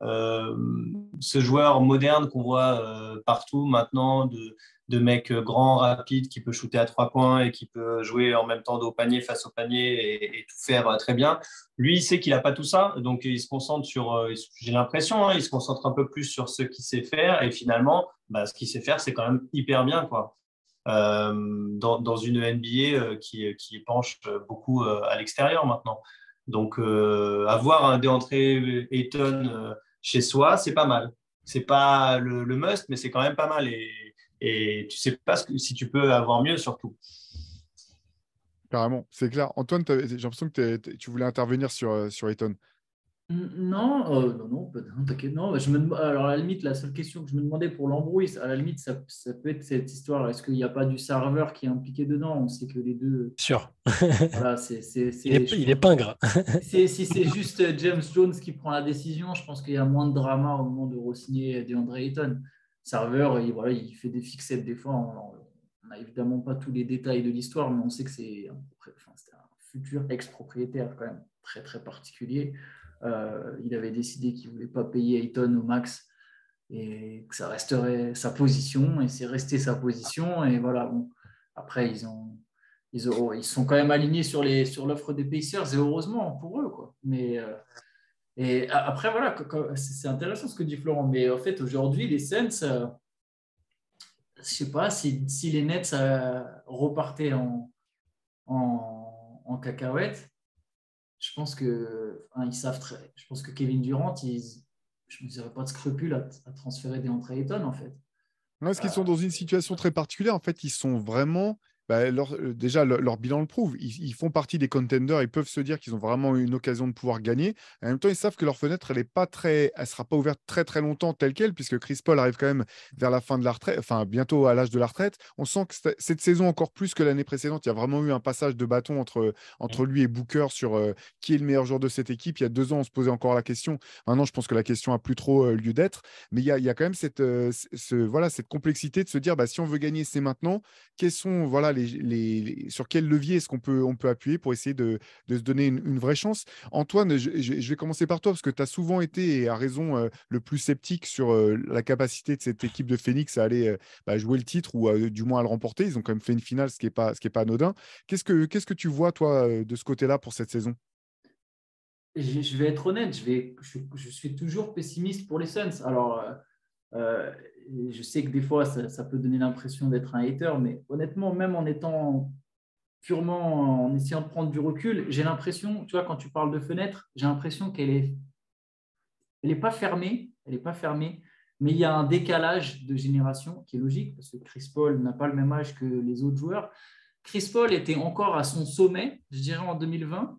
ce joueur moderne qu'on voit partout maintenant, de, de mec euh, grand, rapide, qui peut shooter à trois points et qui peut jouer en même temps dos au panier, face au panier et, tout faire euh, très bien. Lui, il sait qu'il n'a pas tout ça, donc il se concentre sur, euh, j'ai l'impression, hein, il se concentre un peu plus sur ce qu'il sait faire et finalement, bah, ce qu'il sait faire, c'est quand même hyper bien. quoi. dans, une NBA qui, qui, penche beaucoup à l'extérieur maintenant. Donc, avoir un déentré Ayton chez soi, c'est pas mal. C'est pas le, le, must, mais c'est quand même pas mal. Et, et tu sais pas si tu peux avoir mieux surtout. Carrément, c'est clair. Antoine, j'ai l'impression que tu voulais intervenir sur, euh, sur Eton. Non, euh, non, non, t'inquiète. Non, je me, alors à la limite, la seule question que je me demandais pour l'embrouille, à la limite, ça, ça, peut être cette histoire. Est-ce qu'il n'y a pas du serveur qui est impliqué dedans? On sait que les deux. Sûr. voilà, c'est, il, est, il est pingre. si c'est juste James Jones qui prend la décision, je pense qu'il y a moins de drama au moment de re-signer DeAndre Ayton serveur, il, voilà, il fait des fixettes des fois. On n'a évidemment pas tous les détails de l'histoire, mais on sait que c'est un, futur ex-propriétaire quand même très très particulier. Euh, il avait décidé qu'il ne voulait pas payer Ayton au max et que ça resterait sa position et c'est resté sa position. Et voilà, bon, après, ils ont. Ils, ont, ils sont quand même alignés sur l'offre sur des Pacers et heureusement pour eux. Quoi. Mais, euh, et après, voilà, c'est intéressant ce que dit Florent, mais en fait, aujourd'hui, les Saints, euh, je ne sais pas, si, les Nets euh, repartaient en, en, cacahuète, je pense que ils savent très, je pense que Kevin Durant, ils, je ne dirais pas de scrupule à, transférer des entrées Ayton, en fait. Parce qu'ils sont dans une situation très particulière. En fait, ils sont vraiment bah, leur- euh, déjà, leur, leur bilan le prouve. Ils, ils font partie des contenders. Ils peuvent se dire qu'ils ont vraiment une occasion de pouvoir gagner. En même temps, ils savent que leur fenêtre, elle est pas très, elle sera pas ouverte très très longtemps telle quelle, puisque Chris Paul arrive quand même vers la fin de la retraite, enfin bientôt à l'âge de la retraite. On sent que cette- saison encore plus que l'année précédente, il y a vraiment eu un passage de bâton entre entre lui et Booker sur euh, qui est le meilleur joueur de cette équipe. Il y a deux ans, on se posait encore la question. Maintenant, je pense que la question a plus trop euh, lieu d'être. Mais il y a, il y a quand même cette, euh, ce- ce- voilà, cette complexité de se dire, bah, si on veut gagner, c'est maintenant. Quels sont, voilà, les, sur quel levier est-ce qu'on peut, on peut appuyer pour essayer de, de se donner une, vraie chance? Antoine, je, vais commencer par toi parce que tu as souvent été, et à raison, euh, le plus sceptique sur euh, la capacité de cette équipe de Phoenix à aller euh, bah, jouer le titre ou du moins à le remporter. Ils ont quand même fait une finale, ce qui n'est pas, pas anodin. Qu'est-ce que, que tu vois, toi, de ce côté-là pour cette saison? Je, vais être honnête, je, vais, je suis toujours pessimiste pour les Suns. Alors, euh, je sais que des fois, ça, peut donner l'impression d'être un hater, mais honnêtement, même en étant purement en essayant de prendre du recul, j'ai l'impression, tu vois, quand tu parles de fenêtre, j'ai l'impression qu'elle est, elle n'est pas fermée, elle n'est pas fermée, mais il y a un décalage de génération qui est logique parce que Chris Paul n'a pas le même âge que les autres joueurs. Chris Paul était encore à son sommet, je dirais en 2020,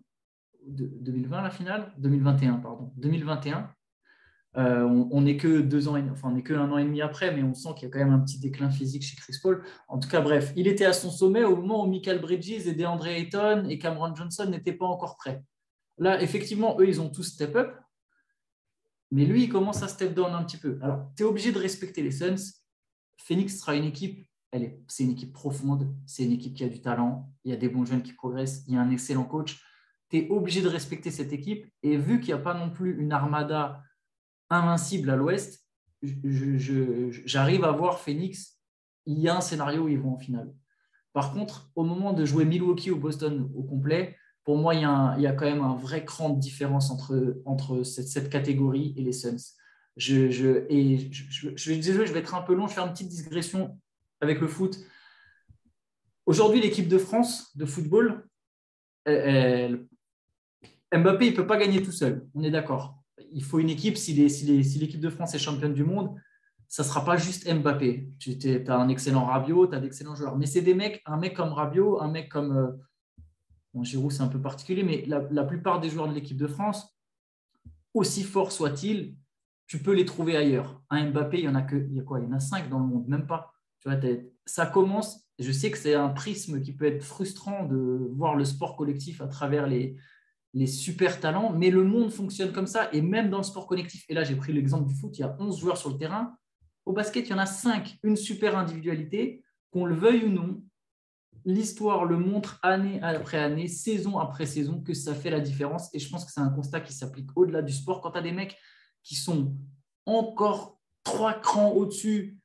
de- 2020 la finale, 2021 pardon, 2021. Euh, on n'est que deux ans, et- enfin on que un an et demi après, mais on sent qu'il y a quand même un petit déclin physique chez Chris Paul. En tout cas, bref, il était à son sommet au moment où Michael Bridges et DeAndre Ayton et Cameron Johnson n'étaient pas encore prêts. Là, effectivement, eux, ils ont tous step up, mais lui, il commence à step down un petit peu. Alors, tu es obligé de respecter les Suns. Phoenix sera une équipe, elle est, c'est une équipe profonde, c'est une équipe qui a du talent, il y a des bons jeunes qui progressent, il y a un excellent coach. Tu es obligé de respecter cette équipe. Et vu qu'il n'y a pas non plus une armada invincible à l'ouest, j'arrive à voir Phoenix, il y a un scénario où ils vont en finale. Par contre, au moment de jouer Milwaukee ou Boston au complet, pour moi, il y a, quand même un vrai cran de différence entre, cette, catégorie et les Suns. Je, je, et je, je- désolé, je vais être un peu long, je vais faire une petite digression avec le foot. Aujourd'hui, l'équipe de France de football, Mbappé, il ne peut pas gagner tout seul, on est d'accord. Il faut une équipe, si l'équipe de France est championne du monde, ça ne sera pas juste Mbappé. Tu as un excellent Rabiot, tu as d'excellents joueurs. Mais c'est des mecs, un mec comme Rabiot, un mec comme. euh, bon, Giroud, c'est un peu particulier, mais la, plupart des joueurs de l'équipe de France, aussi forts soient-ils, tu peux les trouver ailleurs. Un Mbappé, il y en a que, il y a quoi? Il y en a cinq dans le monde, même pas. Ça commence. Je sais que c'est un prisme qui peut être frustrant de voir le sport collectif à travers les, les super talents, mais le monde fonctionne comme ça. Et même dans le sport collectif, et là j'ai pris l'exemple du foot, il y a 11 joueurs sur le terrain. Au basket, il y en a 5, une super individualité, qu'on le veuille ou non. L'histoire le montre année après année, saison après saison, que ça fait la différence. Et je pense que c'est un constat qui s'applique au-delà du sport. Quand tu as des mecs qui sont encore trois crans au-dessus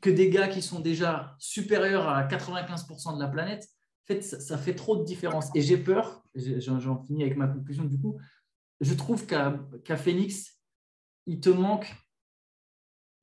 que des gars qui sont déjà supérieurs à 95% de la planète, fait, ça, fait trop de différence. Et j'ai peur, j'en finis avec ma conclusion du coup, je trouve qu'à Phoenix, il te manque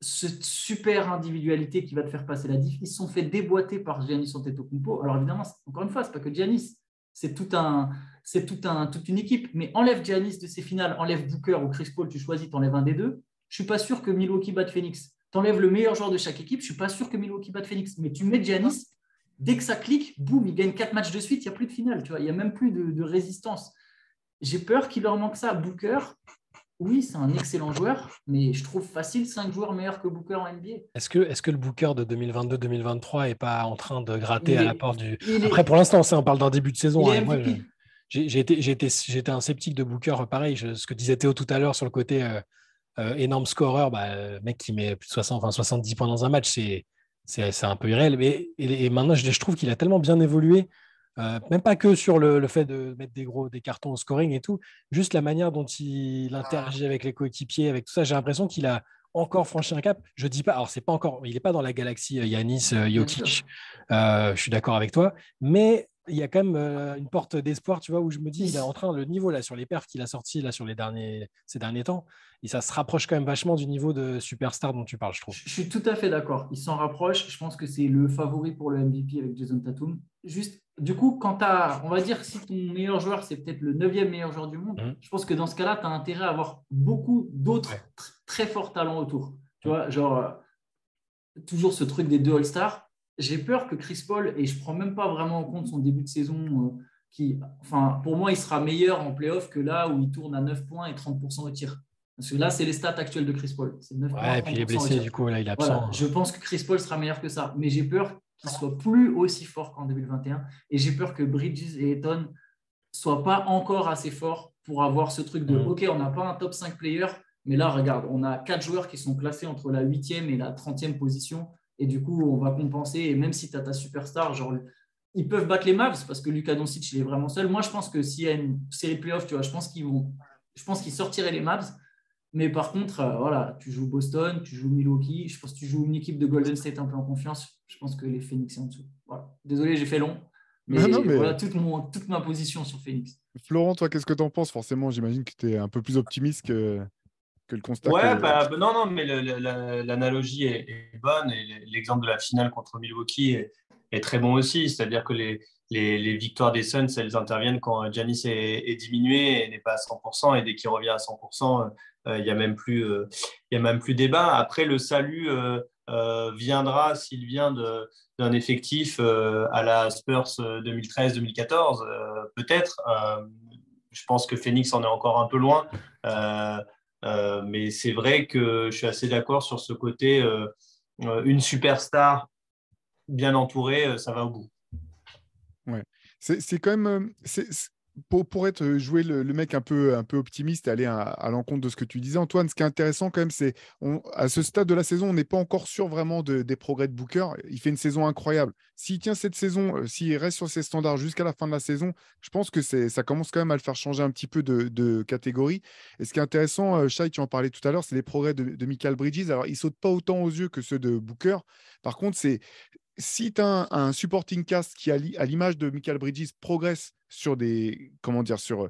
cette super individualité qui va te faire passer la diff. Ils se sont fait déboîter par Giannis Antetokounmpo. Alors évidemment, encore une fois, c'est pas que Giannis, c'est tout un, c'est tout un, toute une équipe. Mais enlève Giannis de ces finales, enlève Booker ou Chris Paul, tu choisis, tu enlèves un des deux. Je suis pas sûr que Milwaukee batte Phoenix. Tu enlèves le meilleur joueur de chaque équipe, je suis pas sûr que Milwaukee batte Phoenix. Mais tu mets Giannis, dès que ça clique, boum, il gagne quatre matchs de suite, il n'y a plus de finale. Tu vois, il n'y a même plus de, de résistance. J'ai peur qu'il leur manque ça. Booker, oui, c'est un excellent joueur, mais je trouve facile cinq joueurs meilleurs que Booker en NBA. Est-ce que, que le Booker de 2022-2023 est pas en train de gratter à est- la porte du. Est- Après, pour l'instant, on parle d'un début de saison. est hein, moi, j'ai été, été- j'étais un sceptique de Booker, pareil. je- ce que disait Théo tout à l'heure sur le côté euh, euh, énorme scoreur, bah, mec qui met plus de 60, enfin 70 points dans un match, c'est c'est un peu irréel. Mais et, et maintenant, je, je trouve qu'il a tellement bien évolué, euh, même pas que sur le, le fait de mettre des gros des cartons au scoring et tout, juste la manière dont il interagit avec les coéquipiers, avec tout ça. J'ai l'impression qu'il a encore franchi un cap. Je dis pas, alors c'est pas encore, il n'est pas dans la galaxie euh, Yanis, euh, Jokic. Euh, je suis d'accord avec toi, mais il y a quand même euh, une porte d'espoir, tu vois, où je me dis, il est en train, le niveau là sur les perfs qu'il a sorti là sur les derniers, ces derniers temps, et ça se rapproche quand même vachement du niveau de superstar dont tu parles, je trouve. Je suis tout à fait d'accord. Il s'en rapproche. Je pense que c'est le favori pour le MVP avec Jason Tatum. Juste, du coup, quand tu as, on va dire, si ton meilleur joueur, c'est peut-être le neuvième meilleur joueur du monde, Mhm. je pense que dans ce cas-là, tu as intérêt à avoir beaucoup d'autres Ouais. tr- très forts talents autour. Tu vois, genre, euh, toujours ce truc des deux All-Stars. J'ai peur que Chris Paul, et je ne prends même pas vraiment en compte son début de saison, euh, qui, enfin, pour moi, il sera meilleur en playoff que là où il tourne à 9 points et 30% au tir. Parce que là, c'est les stats actuelles de Chris Paul. C'est 9 points, Ouais, et puis il est 30% au blessé, du coup, là, il est Voilà, absent. je pense que Chris Paul sera meilleur que ça, mais j'ai peur qu'il soit plus aussi fort qu'en 2021 et j'ai peur que Bridges et Eton soient pas encore assez forts pour avoir ce truc de Mhm. OK, on n'a pas un top 5 player, mais là, regarde, on a quatre joueurs qui sont classés entre la 8e et la 30e position et du coup, on va compenser. Et même si tu as ta superstar, genre, ils peuvent battre les Mavs parce que Luka Doncic, il est vraiment seul. Moi, je pense que s'il y a une série de playoffs, tu vois, je pense qu'ils vont, je pense qu'ils sortiraient les Mavs. Mais par contre, euh, voilà, tu joues Boston, tu joues Milwaukee. Je pense que tu joues une équipe de Golden State un peu en confiance. Je pense que les Phoenix sont en dessous. Voilà. Désolé, j'ai fait long. Mais, Non, non, mais- voilà toute, mon, toute ma position sur Phoenix. Florent, toi, qu'est-ce que tu en penses? Forcément, j'imagine que tu es un peu plus optimiste que, que le constat. Ouais, que- bah, bah, non, non, mais l'analogie est, est bonne et l'exemple de la finale contre Milwaukee est, est très bon aussi. C'est-à-dire que les, les, les victoires des Suns, elles interviennent quand Giannis est, est diminué et n'est pas à 100%. Et dès qu'il revient à 100%, euh, il n'y a même plus, euh, y a même plus débat. Après, le salut euh, euh, viendra s'il vient d'un effectif euh, à la Spurs 2013-2014, euh, peut-être. Euh, je pense que Phoenix en est encore un peu loin. Euh, mais c'est vrai que je suis assez d'accord sur ce côté. euh, euh, une superstar bien entourée, ça va au bout. C'est c'est quand même. Pour, pour être euh, jouer le, mec un peu, un peu optimiste aller à, l'encontre de ce que tu disais, Antoine, ce qui est intéressant quand même, c'est à ce stade de la saison, on n'est pas encore sûr vraiment de- des progrès de Booker. Il fait une saison incroyable. S'il tient cette saison, euh, s'il reste sur ses standards jusqu'à la fin de la saison, je pense que ça commence quand même à le faire changer un petit peu de, de catégorie. Et ce qui est intéressant, euh, Shai, tu en parlais tout à l'heure, c'est les progrès de, Michael Bridges. Alors, il saute pas autant aux yeux que ceux de Booker. Par contre, c'est si tu as un, un supporting cast qui, à l'image de Michael Bridges, progresse sur des, comment dire, sur, euh,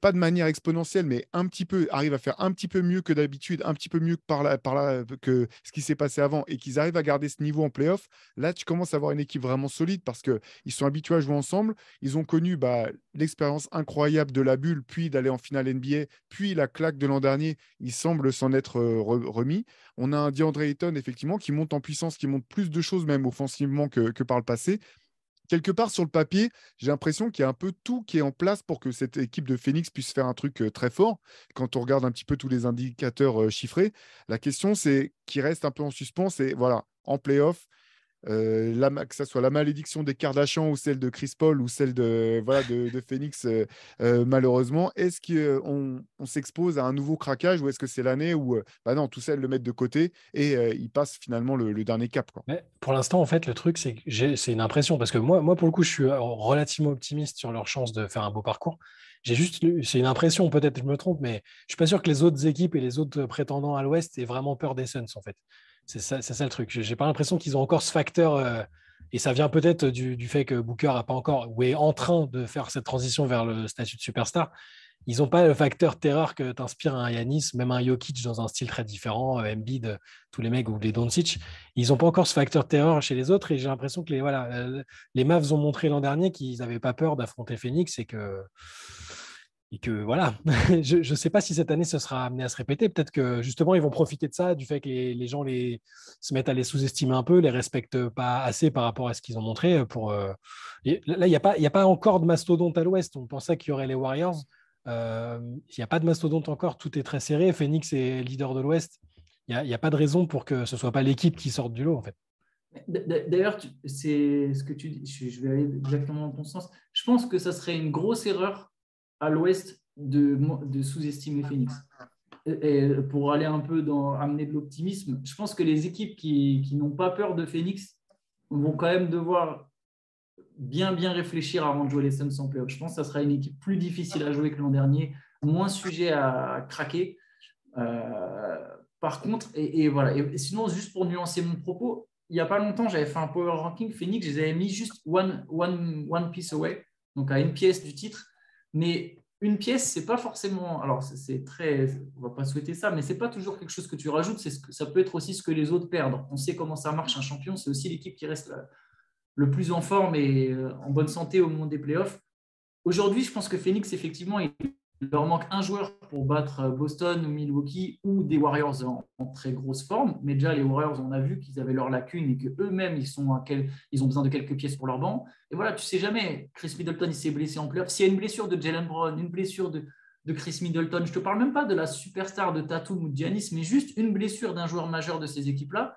pas de manière exponentielle, mais un petit peu, arrive à faire un petit peu mieux que d'habitude, un petit peu mieux que, par là, par là, que ce qui s'est passé avant, et qu'ils arrivent à garder ce niveau en playoff, là, tu commences à avoir une équipe vraiment solide parce qu'ils sont habitués à jouer ensemble. Ils ont connu bah, l'expérience incroyable de la bulle, puis d'aller en finale NBA, puis la claque de l'an dernier. Ils semblent s'en être euh, re- remis. On a un DeAndre Ayton, effectivement, qui monte en puissance, qui monte plus de choses, même offensivement, que, que par le passé. Quelque part sur le papier, j'ai l'impression qu'il y a un peu tout qui est en place pour que cette équipe de Phoenix puisse faire un truc euh, très fort. Quand on regarde un petit peu tous les indicateurs euh, chiffrés, la question, c'est qui reste un peu en suspens, c'est voilà, en playoff, euh, que ce soit la malédiction des Kardashians ou celle de Chris Paul ou celle de, voilà, de, Phoenix, euh, euh, malheureusement, est-ce qu'on on, s'expose à un nouveau craquage ou est-ce que c'est l'année où, bah non, tout ça, ils le mettent de côté et ils passent finalement le, dernier cap pour l'instant, en fait, le truc, c'est que c'est une impression, parce que moi, moi, pour le coup, je suis relativement optimiste sur leur chance de faire un beau parcours. J'ai juste, c'est une impression, peut-être je me trompe, mais je suis pas sûr que les autres équipes et les autres prétendants à l'Ouest aient vraiment peur des Suns, en fait. C'est ça, le truc. J'ai pas l'impression qu'ils ont encore ce facteur, euh, et ça vient peut-être du, fait que Booker a pas encore, ou est en train de faire cette transition vers le statut de superstar. Ils n'ont pas le facteur terreur que t'inspire un Yanis, même un Jokic dans un style très différent, euh, Embiid, tous les mecs ou les Doncic. Ils n'ont pas encore ce facteur terreur chez les autres et j'ai l'impression que les, voilà, euh, Mavs ont montré l'an dernier qu'ils n'avaient pas peur d'affronter Phoenix et que, et que voilà. je ne sais pas si cette année ce sera amené à se répéter. Peut-être que justement ils vont profiter de ça, du fait que les, gens les, se mettent à les sous-estimer un peu, les respectent pas assez par rapport à ce qu'ils ont montré. Pour, euh, là, il n'y a, pas- encore de mastodonte à l'ouest. On pensait qu'il y aurait les Warriors. Euh, Il n'y a pas de mastodonte encore, tout est très serré. Phoenix est leader de l'Ouest. Il n'y a, pas de raison pour que ce soit pas l'équipe qui sorte du lot, en fait. D'ailleurs, c'est ce que tu dis, je vais aller exactement dans ton sens. Je pense que ça serait une grosse erreur à l'Ouest de, sous-estimer Phoenix. Pour aller un peu amener de l'optimisme, je pense que les équipes qui, n'ont pas peur de Phoenix vont quand même devoir bien bien réfléchir avant de jouer les Suns en playoff. Je pense que ça sera une équipe plus difficile à jouer que l'an dernier, moins sujet à craquer. Euh, par contre, et, voilà. Sinon, juste pour nuancer mon propos, il n'y a pas longtemps, j'avais fait un power ranking Phoenix, je les avais mis juste one, one, one piece away, donc à une pièce du titre. Mais une pièce, c'est pas forcément. Alors, c'est- très. On va pas souhaiter ça, mais c'est pas toujours quelque chose que tu rajoutes. C'est ce que ça peut être aussi ce que les autres perdent. On sait comment ça marche un champion. C'est aussi l'équipe qui reste la- le plus en forme et euh, en bonne santé au moment des playoffs. Aujourd'hui, je pense que Phoenix, effectivement, Il leur manque un joueur pour battre Boston ou Milwaukee ou des Warriors en, très grosse forme. Mais déjà, les Warriors, on a vu qu'ils avaient leurs lacunes et qu'eux-mêmes, ils, ils ont besoin de quelques pièces pour leur banc. Et voilà, tu sais jamais. Chris Middleton, il s'est blessé en pleurs. S'il y a une blessure de Jalen Brown, une blessure de, de Chris Middleton, je ne te parle même pas de la superstar de Tatum ou de Giannis, mais juste une blessure d'un joueur majeur de ces équipes-là.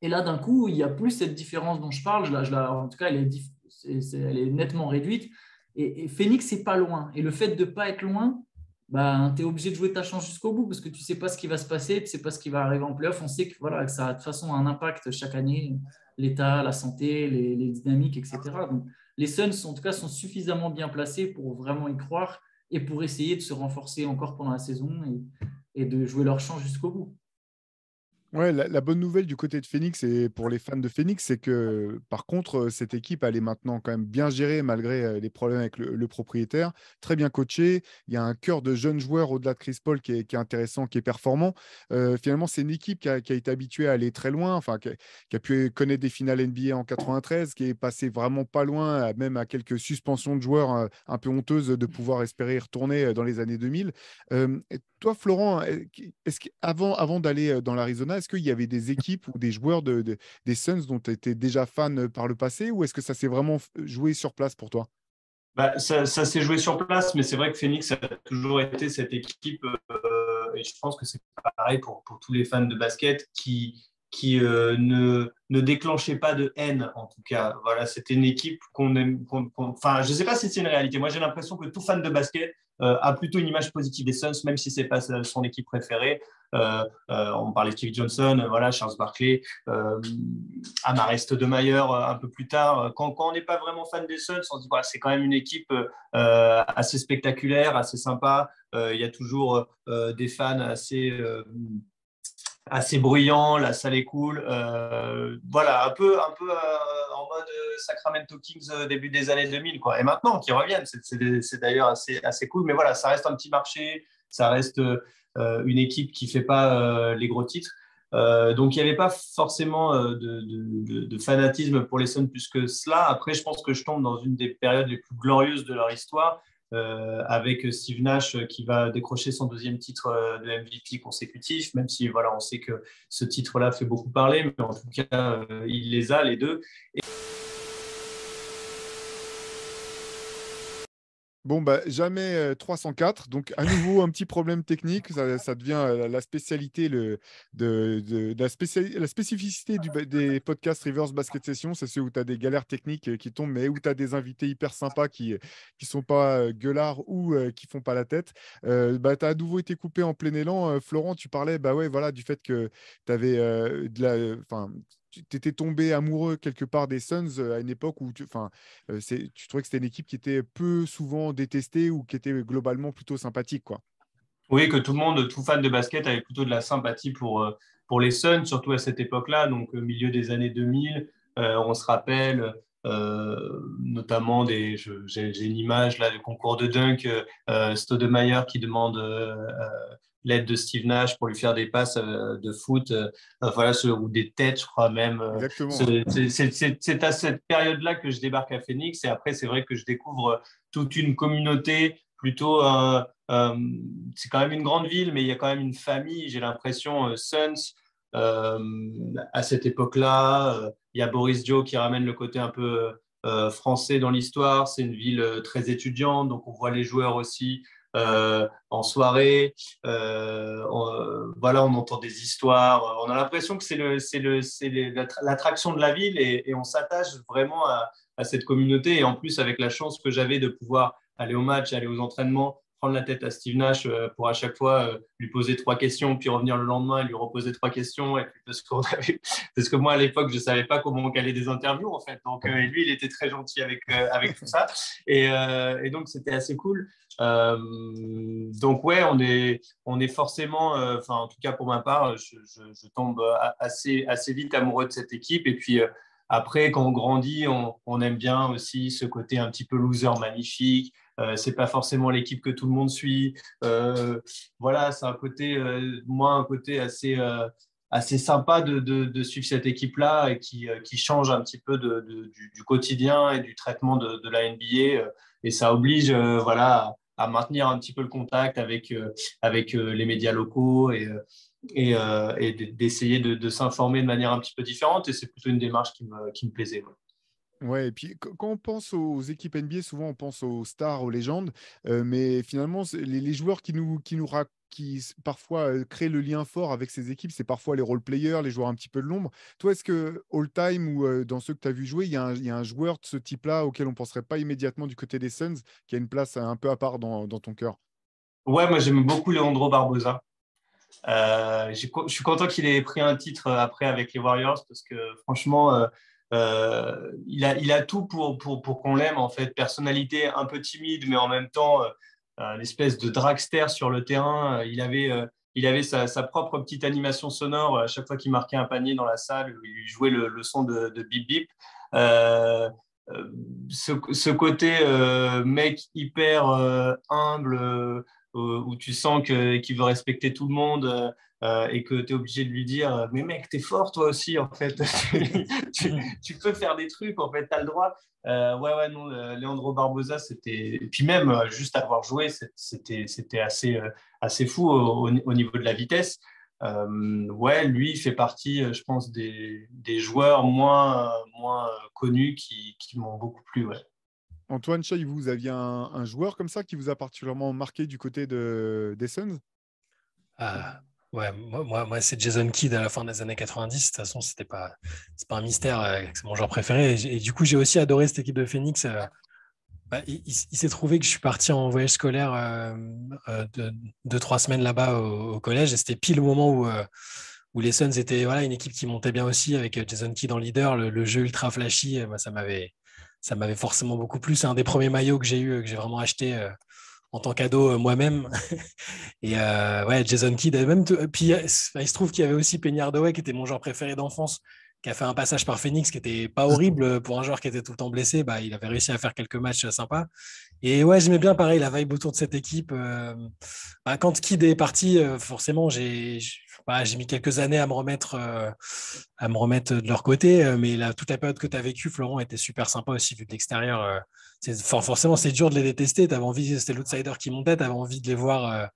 Et là, d'un coup, il n'y a plus cette différence dont je parle. Là, je en tout cas, elle est, elle est nettement réduite. Et, Phoenix, c'est pas loin. Et le fait de ne pas être loin, bah, tu es obligé de jouer ta chance jusqu'au bout parce que tu ne sais pas ce qui va se passer, tu ne sais pas ce qui va arriver en playoff. On sait que, voilà, ça a de toute façon un impact chaque année, l'état, la santé, les, dynamiques, etc. Les Suns, en tout cas, sont suffisamment bien placés pour vraiment y croire et pour essayer de se renforcer encore pendant la saison et de jouer leur chance jusqu'au bout. Ouais, la, bonne nouvelle du côté de Phoenix et pour les fans de Phoenix, c'est que par contre, cette équipe, elle est maintenant quand même bien gérée malgré les problèmes avec le, propriétaire, très bien coachée. Il y a un cœur de jeunes joueurs au-delà de Chris Paul qui est, intéressant, qui est performant. finalement, c'est une équipe qui a, été habituée à aller très loin, enfin, qui a, pu connaître des finales NBA en 93, qui est passé vraiment pas loin, même à quelques suspensions de joueurs un peu honteuses de pouvoir espérer y retourner dans les années 2000. toi, Florent, est-ce qu'avant avant d'aller dans l'Arizona, est-ce qu'il y avait des équipes ou des joueurs de, des Suns dont tu étais déjà fan euh, par le passé ou est-ce que ça s'est vraiment joué sur place pour toi? Bah, ça, s'est joué sur place, mais c'est vrai que Phoenix a toujours été cette équipe, euh, et je pense que c'est pareil pour, tous les fans de basket, qui, qui euh, ne, ne déclenchait pas de haine, en tout cas. Voilà, c'était une équipe qu'on aime. enfin, je ne sais pas si c'est une réalité. Moi, j'ai l'impression que tout fan de basket a plutôt une image positive des Suns, même si ce n'est pas son équipe préférée. Euh, euh, on parlait de Steve Johnson, voilà, Charles Barkley, euh, Amaré Stoudemire un peu plus tard. Quand, on n'est pas vraiment fan des Suns, on se dit c'est quand même une équipe assez spectaculaire, assez sympa. Il y a toujours des fans assez assez bruyants, la salle est cool. voilà, un peu, un peu en mode Sacramento Kings début des années 2000. Quoi. Et maintenant, qu'ils reviennent, c'est d'ailleurs assez, assez cool. Mais voilà, ça reste un petit marché, ça reste euh, une équipe qui ne fait pas euh, les gros titres. Euh, donc il n'y avait pas forcément de, fanatisme pour les Suns plus que cela. Après, je pense que je tombe dans une des périodes les plus glorieuses de leur histoire, avec Steve Nash qui va décrocher son deuxième titre de MVP consécutif, même si voilà, on sait que ce titre-là fait beaucoup parler, mais en tout cas, il les a les deux. Bon, bah, jamais 304. Donc, à nouveau, un petit problème technique. Ça, devient la spécialité, le, de, la, spécificité des podcasts Reverse Basket Session. C'est ceux où tu as des galères techniques qui tombent, mais où tu as des invités hyper sympas qui ne sont pas gueulards ou qui font pas la tête. bah, tu as à nouveau été coupé en plein élan. Florent, tu parlais bah ouais, voilà, du fait que tu avais de la tu étais tombé amoureux quelque part des Suns euh, à une époque où tu, euh, tu trouvais que c'était une équipe qui était peu souvent détestée ou qui était globalement plutôt sympathique, quoi? Oui, que tout le monde, tout fan de basket avait plutôt de la sympathie pour, euh, pour les Suns, surtout à cette époque-là, donc au milieu des années 2000. on se rappelle notamment des. J'ai une image là du concours de dunk, euh, Stoudemire qui demande l'aide de Steve Nash pour lui faire des passes euh, de foot, euh, voilà, ou des têtes, je crois même. Euh, c'est à cette période-là que je débarque à Phoenix et après, c'est vrai que je découvre toute une communauté plutôt. c'est quand même une grande ville, mais il y a quand même une famille. J'ai l'impression, Suns, à cette époque-là, il y a Boris Joe qui ramène le côté un peu français dans l'histoire. C'est une ville très étudiante, donc on voit les joueurs aussi. Euh, en soirée. Euh, voilà, on entend des histoires. On a l'impression que c'est c'est l'attraction de la ville et, on s'attache vraiment à, à, cette communauté. Et en plus, avec la chance que j'avais de pouvoir aller au match, aller aux entraînements, prendre la tête à Steve Nash euh, pour à chaque fois euh, lui poser trois questions, puis revenir le lendemain et lui reposer trois questions. Et puis parce, que moi, à l'époque, je ne savais pas comment caler des interviews, en fait. Donc, euh, lui, il était très gentil avec, avec tout ça. Et, et donc, c'était assez cool. donc, ouais, on est, on est forcément, enfin, en tout cas pour ma part, je, je, tombe assez, assez vite amoureux de cette équipe. Et puis, après, quand on grandit, on aime bien aussi ce côté un petit peu loser magnifique. Euh, c'est pas forcément l'équipe que tout le monde suit. Euh, voilà, c'est un côté, euh, moi, un côté assez, assez sympa de, suivre cette équipe-là et qui, qui, change un petit peu du, quotidien et du traitement de, la NBA. Et ça oblige, voilà, à maintenir un petit peu le contact avec, avec les médias locaux et, et, d'essayer de, de s'informer de manière un petit peu différente. Et c'est plutôt une démarche qui me, qui me plaisait. Et puis quand on pense aux équipes NBA, souvent on pense aux stars, aux légendes, mais finalement, les, joueurs qui nous, qui nous qui parfois créent le lien fort avec ces équipes, c'est parfois les role players, les joueurs un petit peu de l'ombre. Toi, est-ce que all-time ou dans ceux que tu as vu jouer, il y, a un joueur de ce type-là auquel on ne penserait pas immédiatement du côté des Suns, qui a une place un peu à part dans, dans ton cœur? Ouais, moi j'aime beaucoup Leandro Barbosa. je suis content qu'il ait pris un titre après avec les Warriors parce que franchement, euh, il, a, tout pour, pour, pour qu'on l'aime, en fait. Personnalité un peu timide, mais en même temps, euh, une espèce de dragster sur le terrain. Il avait, euh, il avait sa, propre petite animation sonore à chaque fois qu'il marquait un panier dans la salle, il jouait le, son de, bip bip. Euh, ce, côté euh, mec hyper humble, où tu sens qu'il veut respecter tout le monde, euh, et que tu es obligé de lui dire Mais mec, t'es fort toi aussi, en fait. tu, peux faire des trucs, en fait, tu as le droit. Euh, ouais, ouais, non, euh, Leandro Barbosa, c'était. Et puis même, juste avoir joué, c'était assez, assez fou au, niveau de la vitesse. ouais, lui, il fait partie, je pense, des, des joueurs moins, moins connus qui, qui m'ont beaucoup plu. Ouais. Antoine Chay, vous aviez un, un, joueur comme ça qui vous a particulièrement marqué du côté de, des Suns? Ah, Ouais, moi, c'est Jason Kidd à la fin des années 90. De toute façon, c'était pas, pas un mystère. Euh, c'est mon joueur préféré. Et, du coup, j'ai aussi adoré cette équipe de Phoenix. Euh, bah, il, s'est trouvé que je suis parti en voyage scolaire euh, de, deux, trois semaines là-bas au, collège. C'était pile au moment où, où les Suns étaient voilà, une équipe qui montait bien aussi avec Jason Kidd en leader. Le, jeu ultra flashy, ça m'avait, ça m'avait forcément beaucoup plu. C'est un des premiers maillots que j'ai eu, que j'ai vraiment acheté en tant qu'ado euh, moi-même. et euh, ouais, Jason Kidd, même puis il se trouve qu'il y avait aussi Penny Hardaway qui était mon joueur préféré d'enfance, qui a fait un passage par Phoenix qui était pas horrible pour un joueur qui était tout le temps blessé. Bah, il avait réussi à faire quelques matchs sympas. Et ouais, j'aimais bien pareil la vibe autour de cette équipe. Euh, bah, quand Kidd est parti, forcément, j'ai bah, j'ai mis quelques années à me remettre, à me remettre de leur côté. Mais là, toute la période que tu as vécue, Florent, était super sympa aussi vu de l'extérieur forcément, c'est dur de les détester. Tu avais envie, c'était l'outsider qui montait, tu avais envie de les voir euh,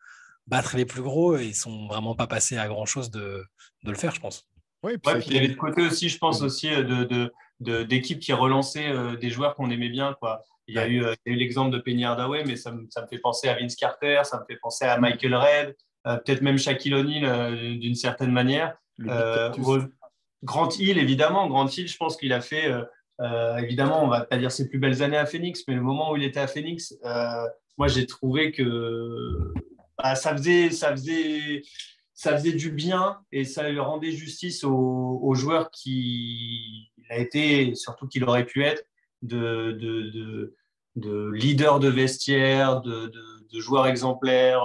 battre les plus gros et ils sont vraiment pas passés à grand chose de, de le faire, je pense. Oui, puis, il y avait le côté aussi, je pense, aussi euh, de, de, d'équipes qui relançaient euh, des joueurs qu'on aimait bien. Quoi. Il y a eu, l'exemple de Penny Hardaway, mais ça me, ça me, fait penser à Vince Carter, ça me fait penser à Michael Red, peut-être même Shaquille O'Neal d'une certaine manière. Grant Hill, évidemment. Grant Hill, je pense qu'il a fait euh, évidemment, on va pas dire ses plus belles années à Phoenix, mais le moment où il était à Phoenix, euh, moi j'ai trouvé que bah, ça, faisait, ça, faisait, ça faisait du bien et ça lui rendait justice aux, joueurs qui a été, surtout qu'il aurait pu être, de, de, de, leader de vestiaire, de, joueurs exemplaires.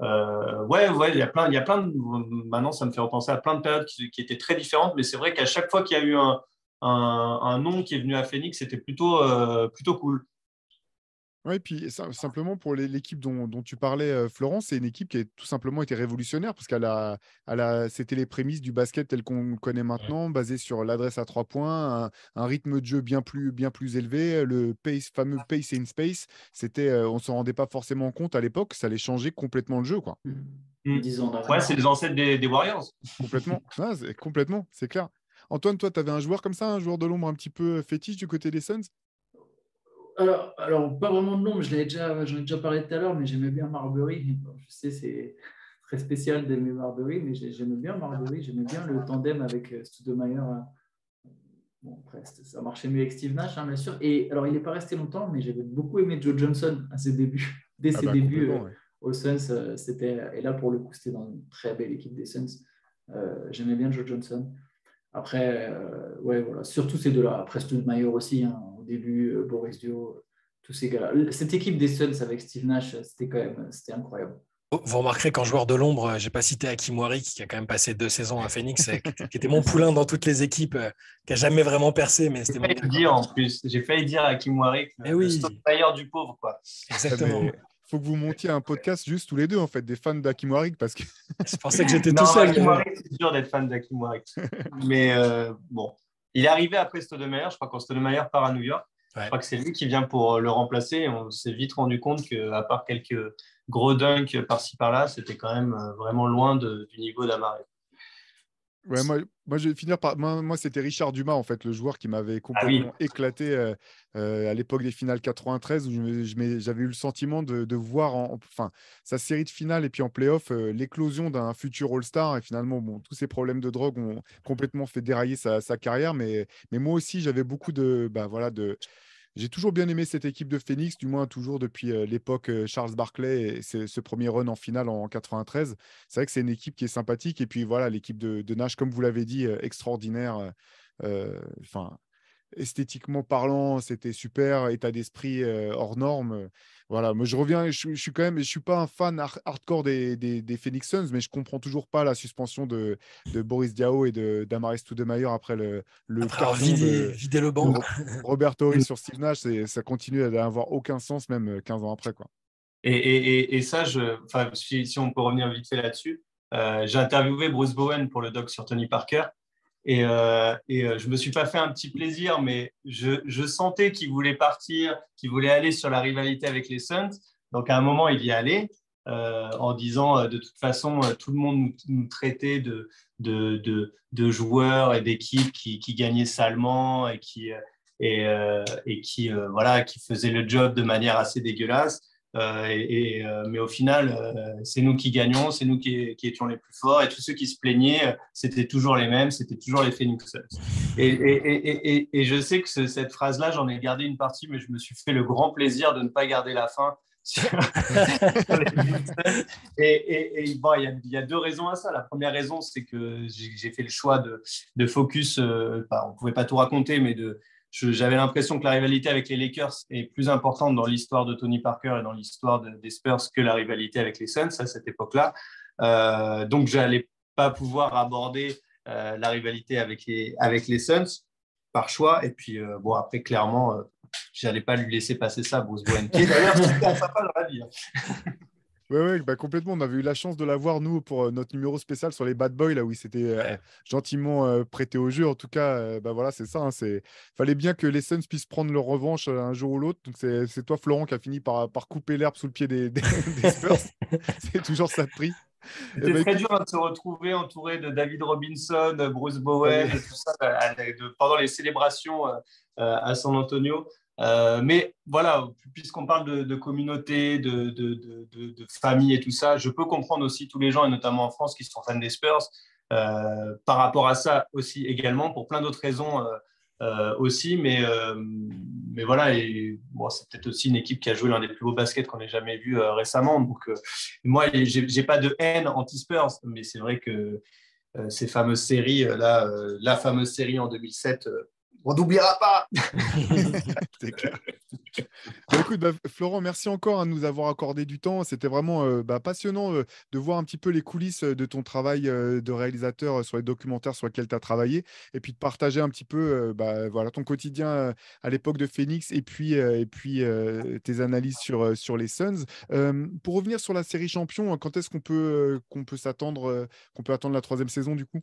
Euh, ouais, ouais, il y a plein, il y a plein de, maintenant ça me fait repenser à plein de périodes qui, étaient très différentes, mais c'est vrai qu'à chaque fois qu'il y a eu un, un, nom qui est venu à Phoenix, c'était plutôt, euh, plutôt cool. Oui, puis simplement pour l'équipe dont, tu parlais, Florence, c'est une équipe qui a tout simplement été révolutionnaire parce qu'elle a, a c'était les prémices du basket tel qu'on connaît maintenant, basé sur l'adresse à trois points, un, rythme de jeu bien plus, bien plus élevé, le pace, fameux pace in space. C'était, on s'en rendait pas forcément compte à l'époque, ça allait changer complètement le jeu, quoi. Mmh. Ouais, c'est les ancêtres des, Warriors. Complètement, complètement, c'est clair. Antoine, toi, tu avais un joueur comme ça, un joueur de l'ombre un petit peu fétiche du côté des Suns? Alors, alors, pas vraiment de déjà, j'en ai déjà parlé tout à l'heure, mais j'aimais bien Marbury. je sais, c'est très spécial d'aimer Marbury, mais j'aimais bien Marbury, j'aimais bien le tandem avec euh, Studemeyer. Euh, bon, après, ça marchait mieux avec Steve Nash, hein, bien sûr. Et alors, il n'est pas resté longtemps, mais j'avais beaucoup aimé Joe Johnson à ses débuts. Dès ah ses bah, débuts euh, aux Suns, c'était, et là, pour le coup, c'était dans une très belle équipe des Suns. j'aimais bien Joe Johnson. Après, euh, ouais, voilà, surtout ces deux-là. Après, Studmeyer aussi, hein, début, euh, Boris Dio, tous ces gars-là. Cette équipe des Suns avec Steve Nash, c'était quand même c'était incroyable. Vous remarquerez qu'en joueur de l'ombre, j'ai pas cité Hakim Warwick, qui a quand même passé deux saisons à Phoenix, qui était mon poulain dans toutes les équipes, euh, qui a jamais vraiment percé. Mais c'était mon... dire en plus. J'ai failli dire Hakim Warwick, eh oui. le du pauvre, quoi. Exactement faut que vous montiez un podcast juste tous les deux, en fait, des fans d'Akim parce que... Je pensais que j'étais tout seul. c'est dur d'être fan d'Akim Mais euh, bon, il est arrivé après Stoudemire. Je crois quand Stoudemire part à New York. Je crois que c'est lui qui vient pour le remplacer. Et on s'est vite rendu compte qu'à part quelques gros dunks par-ci par-là, c'était quand même vraiment loin de- du niveau d'Amaré. Ouais, moi, moi, je vais finir par. Moi, moi, c'était Richard Dumas, en fait, le joueur qui m'avait complètement éclaté euh, euh, à l'époque des finales 93, où j'avais eu le sentiment de, de voir en, enfin, sa série de finales et puis en playoff euh, l'éclosion d'un futur All-Star. Et finalement, bon, tous ces problèmes de drogue ont complètement fait dérailler sa, sa carrière. Mais, mais moi aussi, j'avais beaucoup de. Bah, voilà, de j'ai toujours bien aimé cette équipe de Phoenix, du moins toujours depuis euh, l'époque euh, Charles Barkley et ce, premier run en finale en 93. C'est vrai que c'est une équipe qui est sympathique. Et puis voilà, l'équipe de, Nash, comme vous l'avez dit, euh, extraordinaire. Enfin, esthétiquement parlant, c'était super. État d'esprit hors norme. Voilà, moi je reviens, je, je suis quand même, je suis pas un fan har- hardcore des, des, des Phoenix Suns, mais je comprends toujours pas la suspension de, de Boris Diaw et de d'Amaris Stoudemire après le, le Après carton de, vidé le banc. de Robert Torrey sur Steve Nash. c'est- Ça continue à n'avoir aucun sens, même euh, 15 ans après. Quoi. Et, et, et, et ça, je, enfin, si, si on peut revenir vite fait là-dessus, euh, j'ai interviewé Bruce Bowen pour le doc sur Tony Parker. Et, euh, euh, je me suis pas fait un petit plaisir, mais je, sentais qu'il voulait partir, qu'il voulait aller sur la rivalité avec les Suns. Donc à un moment, il y allait euh, en disant de toute façon, tout le monde nous, traitait de, de, de, joueurs et d'équipes qui, qui gagnaient salement et qui, et, qui, voilà, qui faisaient le job de manière assez dégueulasse. Euh, et, et, euh, mais au final, euh, c'est nous qui gagnons, c'est nous qui, qui, étions les plus forts. Et tous ceux qui se plaignaient, c'était toujours les mêmes, c'était toujours les Phoenix. Et, et, et, je sais que ce, cette phrase-là, j'en ai gardé une partie, mais je me suis fait le grand plaisir de ne pas garder la fin. Sur... et bon, il y, a deux raisons à ça. La première raison, c'est que j'ai fait le choix de, de focus. On ne pouvait pas tout raconter, mais de, j'avais l'impression que la rivalité avec les Lakers est plus importante dans l'histoire de Tony Parker et dans l'histoire de, des Spurs que la rivalité avec les Suns à cette époque-là. Euh, donc, je n'allais pas pouvoir aborder euh, la rivalité avec les, avec les Suns par choix. Et puis, euh, bon, après, clairement, euh, je n'allais pas lui laisser passer ça, Bruce Bowen, qui est d'ailleurs sympa dans la vie. Hein. Oui, ouais, bah complètement. On avait eu la chance de l'avoir, nous, pour euh, notre numéro spécial sur les Bad Boys, là où il s'était euh, gentiment euh, prêté au jeu. En tout cas, euh, bah voilà, c'est ça. Il hein, fallait bien que les Suns puissent prendre leur revanche euh, un jour ou l'autre. Donc, c'est toi, Florent, qui a fini par, par couper l'herbe sous le pied des, des, des Spurs. c'est toujours ça de prix. C'était bah, très écoute... dur de se retrouver entouré de David Robinson, Bruce Bowen, ouais. tout ça, de, pendant les célébrations euh, à San Antonio. Euh, mais voilà, puisqu'on parle de, communauté, de, famille et tout ça, je peux comprendre aussi tous les gens, et notamment en France, qui sont fans des Spurs, euh, par rapport à ça aussi également, pour plein d'autres raisons euh, aussi. Mais, mais voilà, c'est peut-être aussi une équipe qui a joué l'un des plus beaux baskets qu'on ait jamais vu récemment. Donc, moi, j'ai pas de haine anti-Spurs, mais c'est vrai que ces fameuses séries, là, la fameuse série en 2007, on n'oubliera pas. bah, écoute, bah, Florent, merci encore hein, de nous avoir accordé du temps. C'était vraiment euh, bah, passionnant euh, de voir un petit peu les coulisses de ton travail euh, de réalisateur sur les documentaires sur lesquels tu as travaillé et puis de partager un petit peu voilà, ton quotidien à l'époque de Phoenix et puis, et puis tes analyses sur, sur les Suns. pour revenir sur la série champion, quand est-ce qu'on peut, qu'on peut s'attendre, qu'on peut attendre la troisième saison du coup?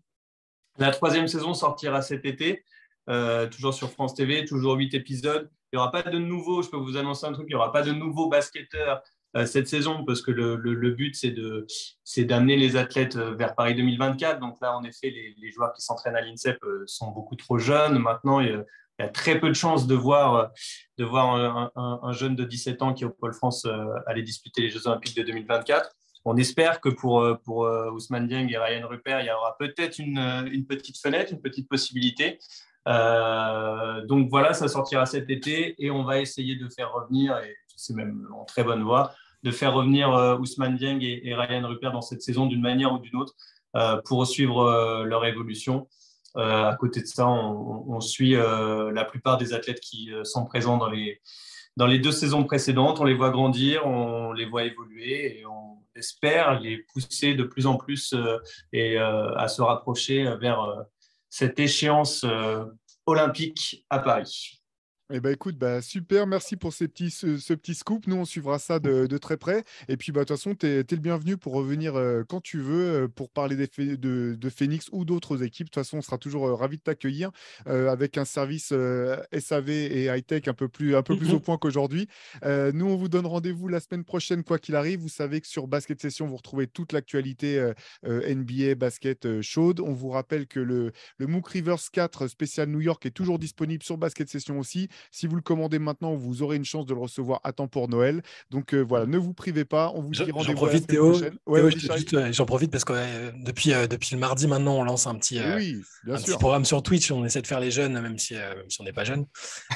La troisième saison sortira cet été. Euh, toujours sur France TV, toujours 8 épisodes. Il n'y aura pas de nouveaux, je peux vous annoncer un truc, il n'y aura pas de nouveaux basketteurs euh, cette saison parce que le, le, le but, c'est d'amener les athlètes euh, vers Paris 2024. Donc là, en effet, les, joueurs qui s'entraînent à l'INSEP sont beaucoup trop jeunes. Maintenant, il y, a, très peu de chances de voir, de voir un, un, un, jeune de 17 ans qui est au Pôle France aller disputer les Jeux Olympiques de 2024. On espère que pour, pour Ousmane Dieng et Ryan Rupert, il y aura peut-être une, une petite fenêtre, une petite possibilité. Euh, donc voilà, ça sortira cet été et on va essayer de faire revenir, et c'est même en très bonne voie, de faire revenir euh, Ousmane Dieng et, Ryan Rupert dans cette saison d'une manière ou d'une autre euh, pour suivre euh, leur évolution. à côté de ça, on, on suit la plupart des athlètes qui sont présents dans les, dans les deux saisons précédentes. On les voit grandir, on les voit évoluer et on espère les pousser de plus en plus et à se rapprocher vers cette échéance euh, olympique à Paris. Eh ben écoute, bah, super, merci pour ces petits, ce, ce petit scoop. Nous, on suivra ça de, de très près. Et puis, bah, de toute façon, tu es, le bienvenu pour revenir euh, quand tu veux euh, pour parler des de, de Phoenix ou d'autres équipes. De toute façon, on sera toujours euh, ravis de t'accueillir euh, avec un service SAV et high-tech un peu plus, un peu plus Mhm. au point qu'aujourd'hui. Nous, on vous donne rendez-vous la semaine prochaine, quoi qu'il arrive. Vous savez que sur Basket Session, vous retrouvez toute l'actualité NBA, basket chaude. On vous rappelle que le, le MOOC Rivers 4 spécial New York est toujours disponible sur Basket Session aussi. Si vous le commandez maintenant, vous aurez une chance de le recevoir à temps pour Noël. Donc euh, voilà, ne vous privez pas. On vous dit J'en rendez-vous la profite, Théo. Ouais, Théo, juste, euh, J'en profite parce que euh, depuis, euh, depuis le mardi maintenant, on lance un petit, oui, un programme sur Twitch. On essaie de faire les jeunes, même si, même si on n'est pas jeune.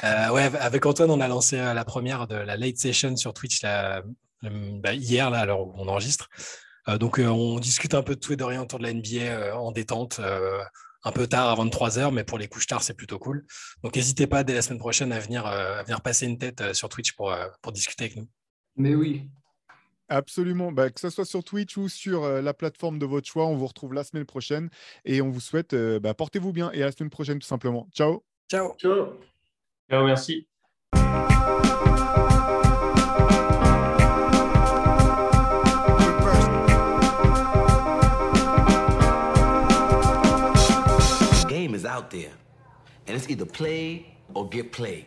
Ouais, avec Antoine, on a lancé la première de la late session sur Twitch bah, hier, là, alors on enregistre. Donc, on discute un peu de tout et de rien autour de la NBA en détente, un peu tard, à 23h, mais pour les couches tard, c'est plutôt cool. Donc, n'hésitez pas dès la semaine prochaine à venir, euh, à venir passer une tête euh, sur Twitch pour, euh, pour discuter avec nous. Mais oui. Absolument. Bah, que ce soit sur Twitch ou sur euh, la plateforme de votre choix, on vous retrouve la semaine prochaine et on vous souhaite, euh, bah, portez-vous bien et à la semaine prochaine tout simplement. Ciao. Ciao! Ciao. Ciao, merci. And it's either play or get played.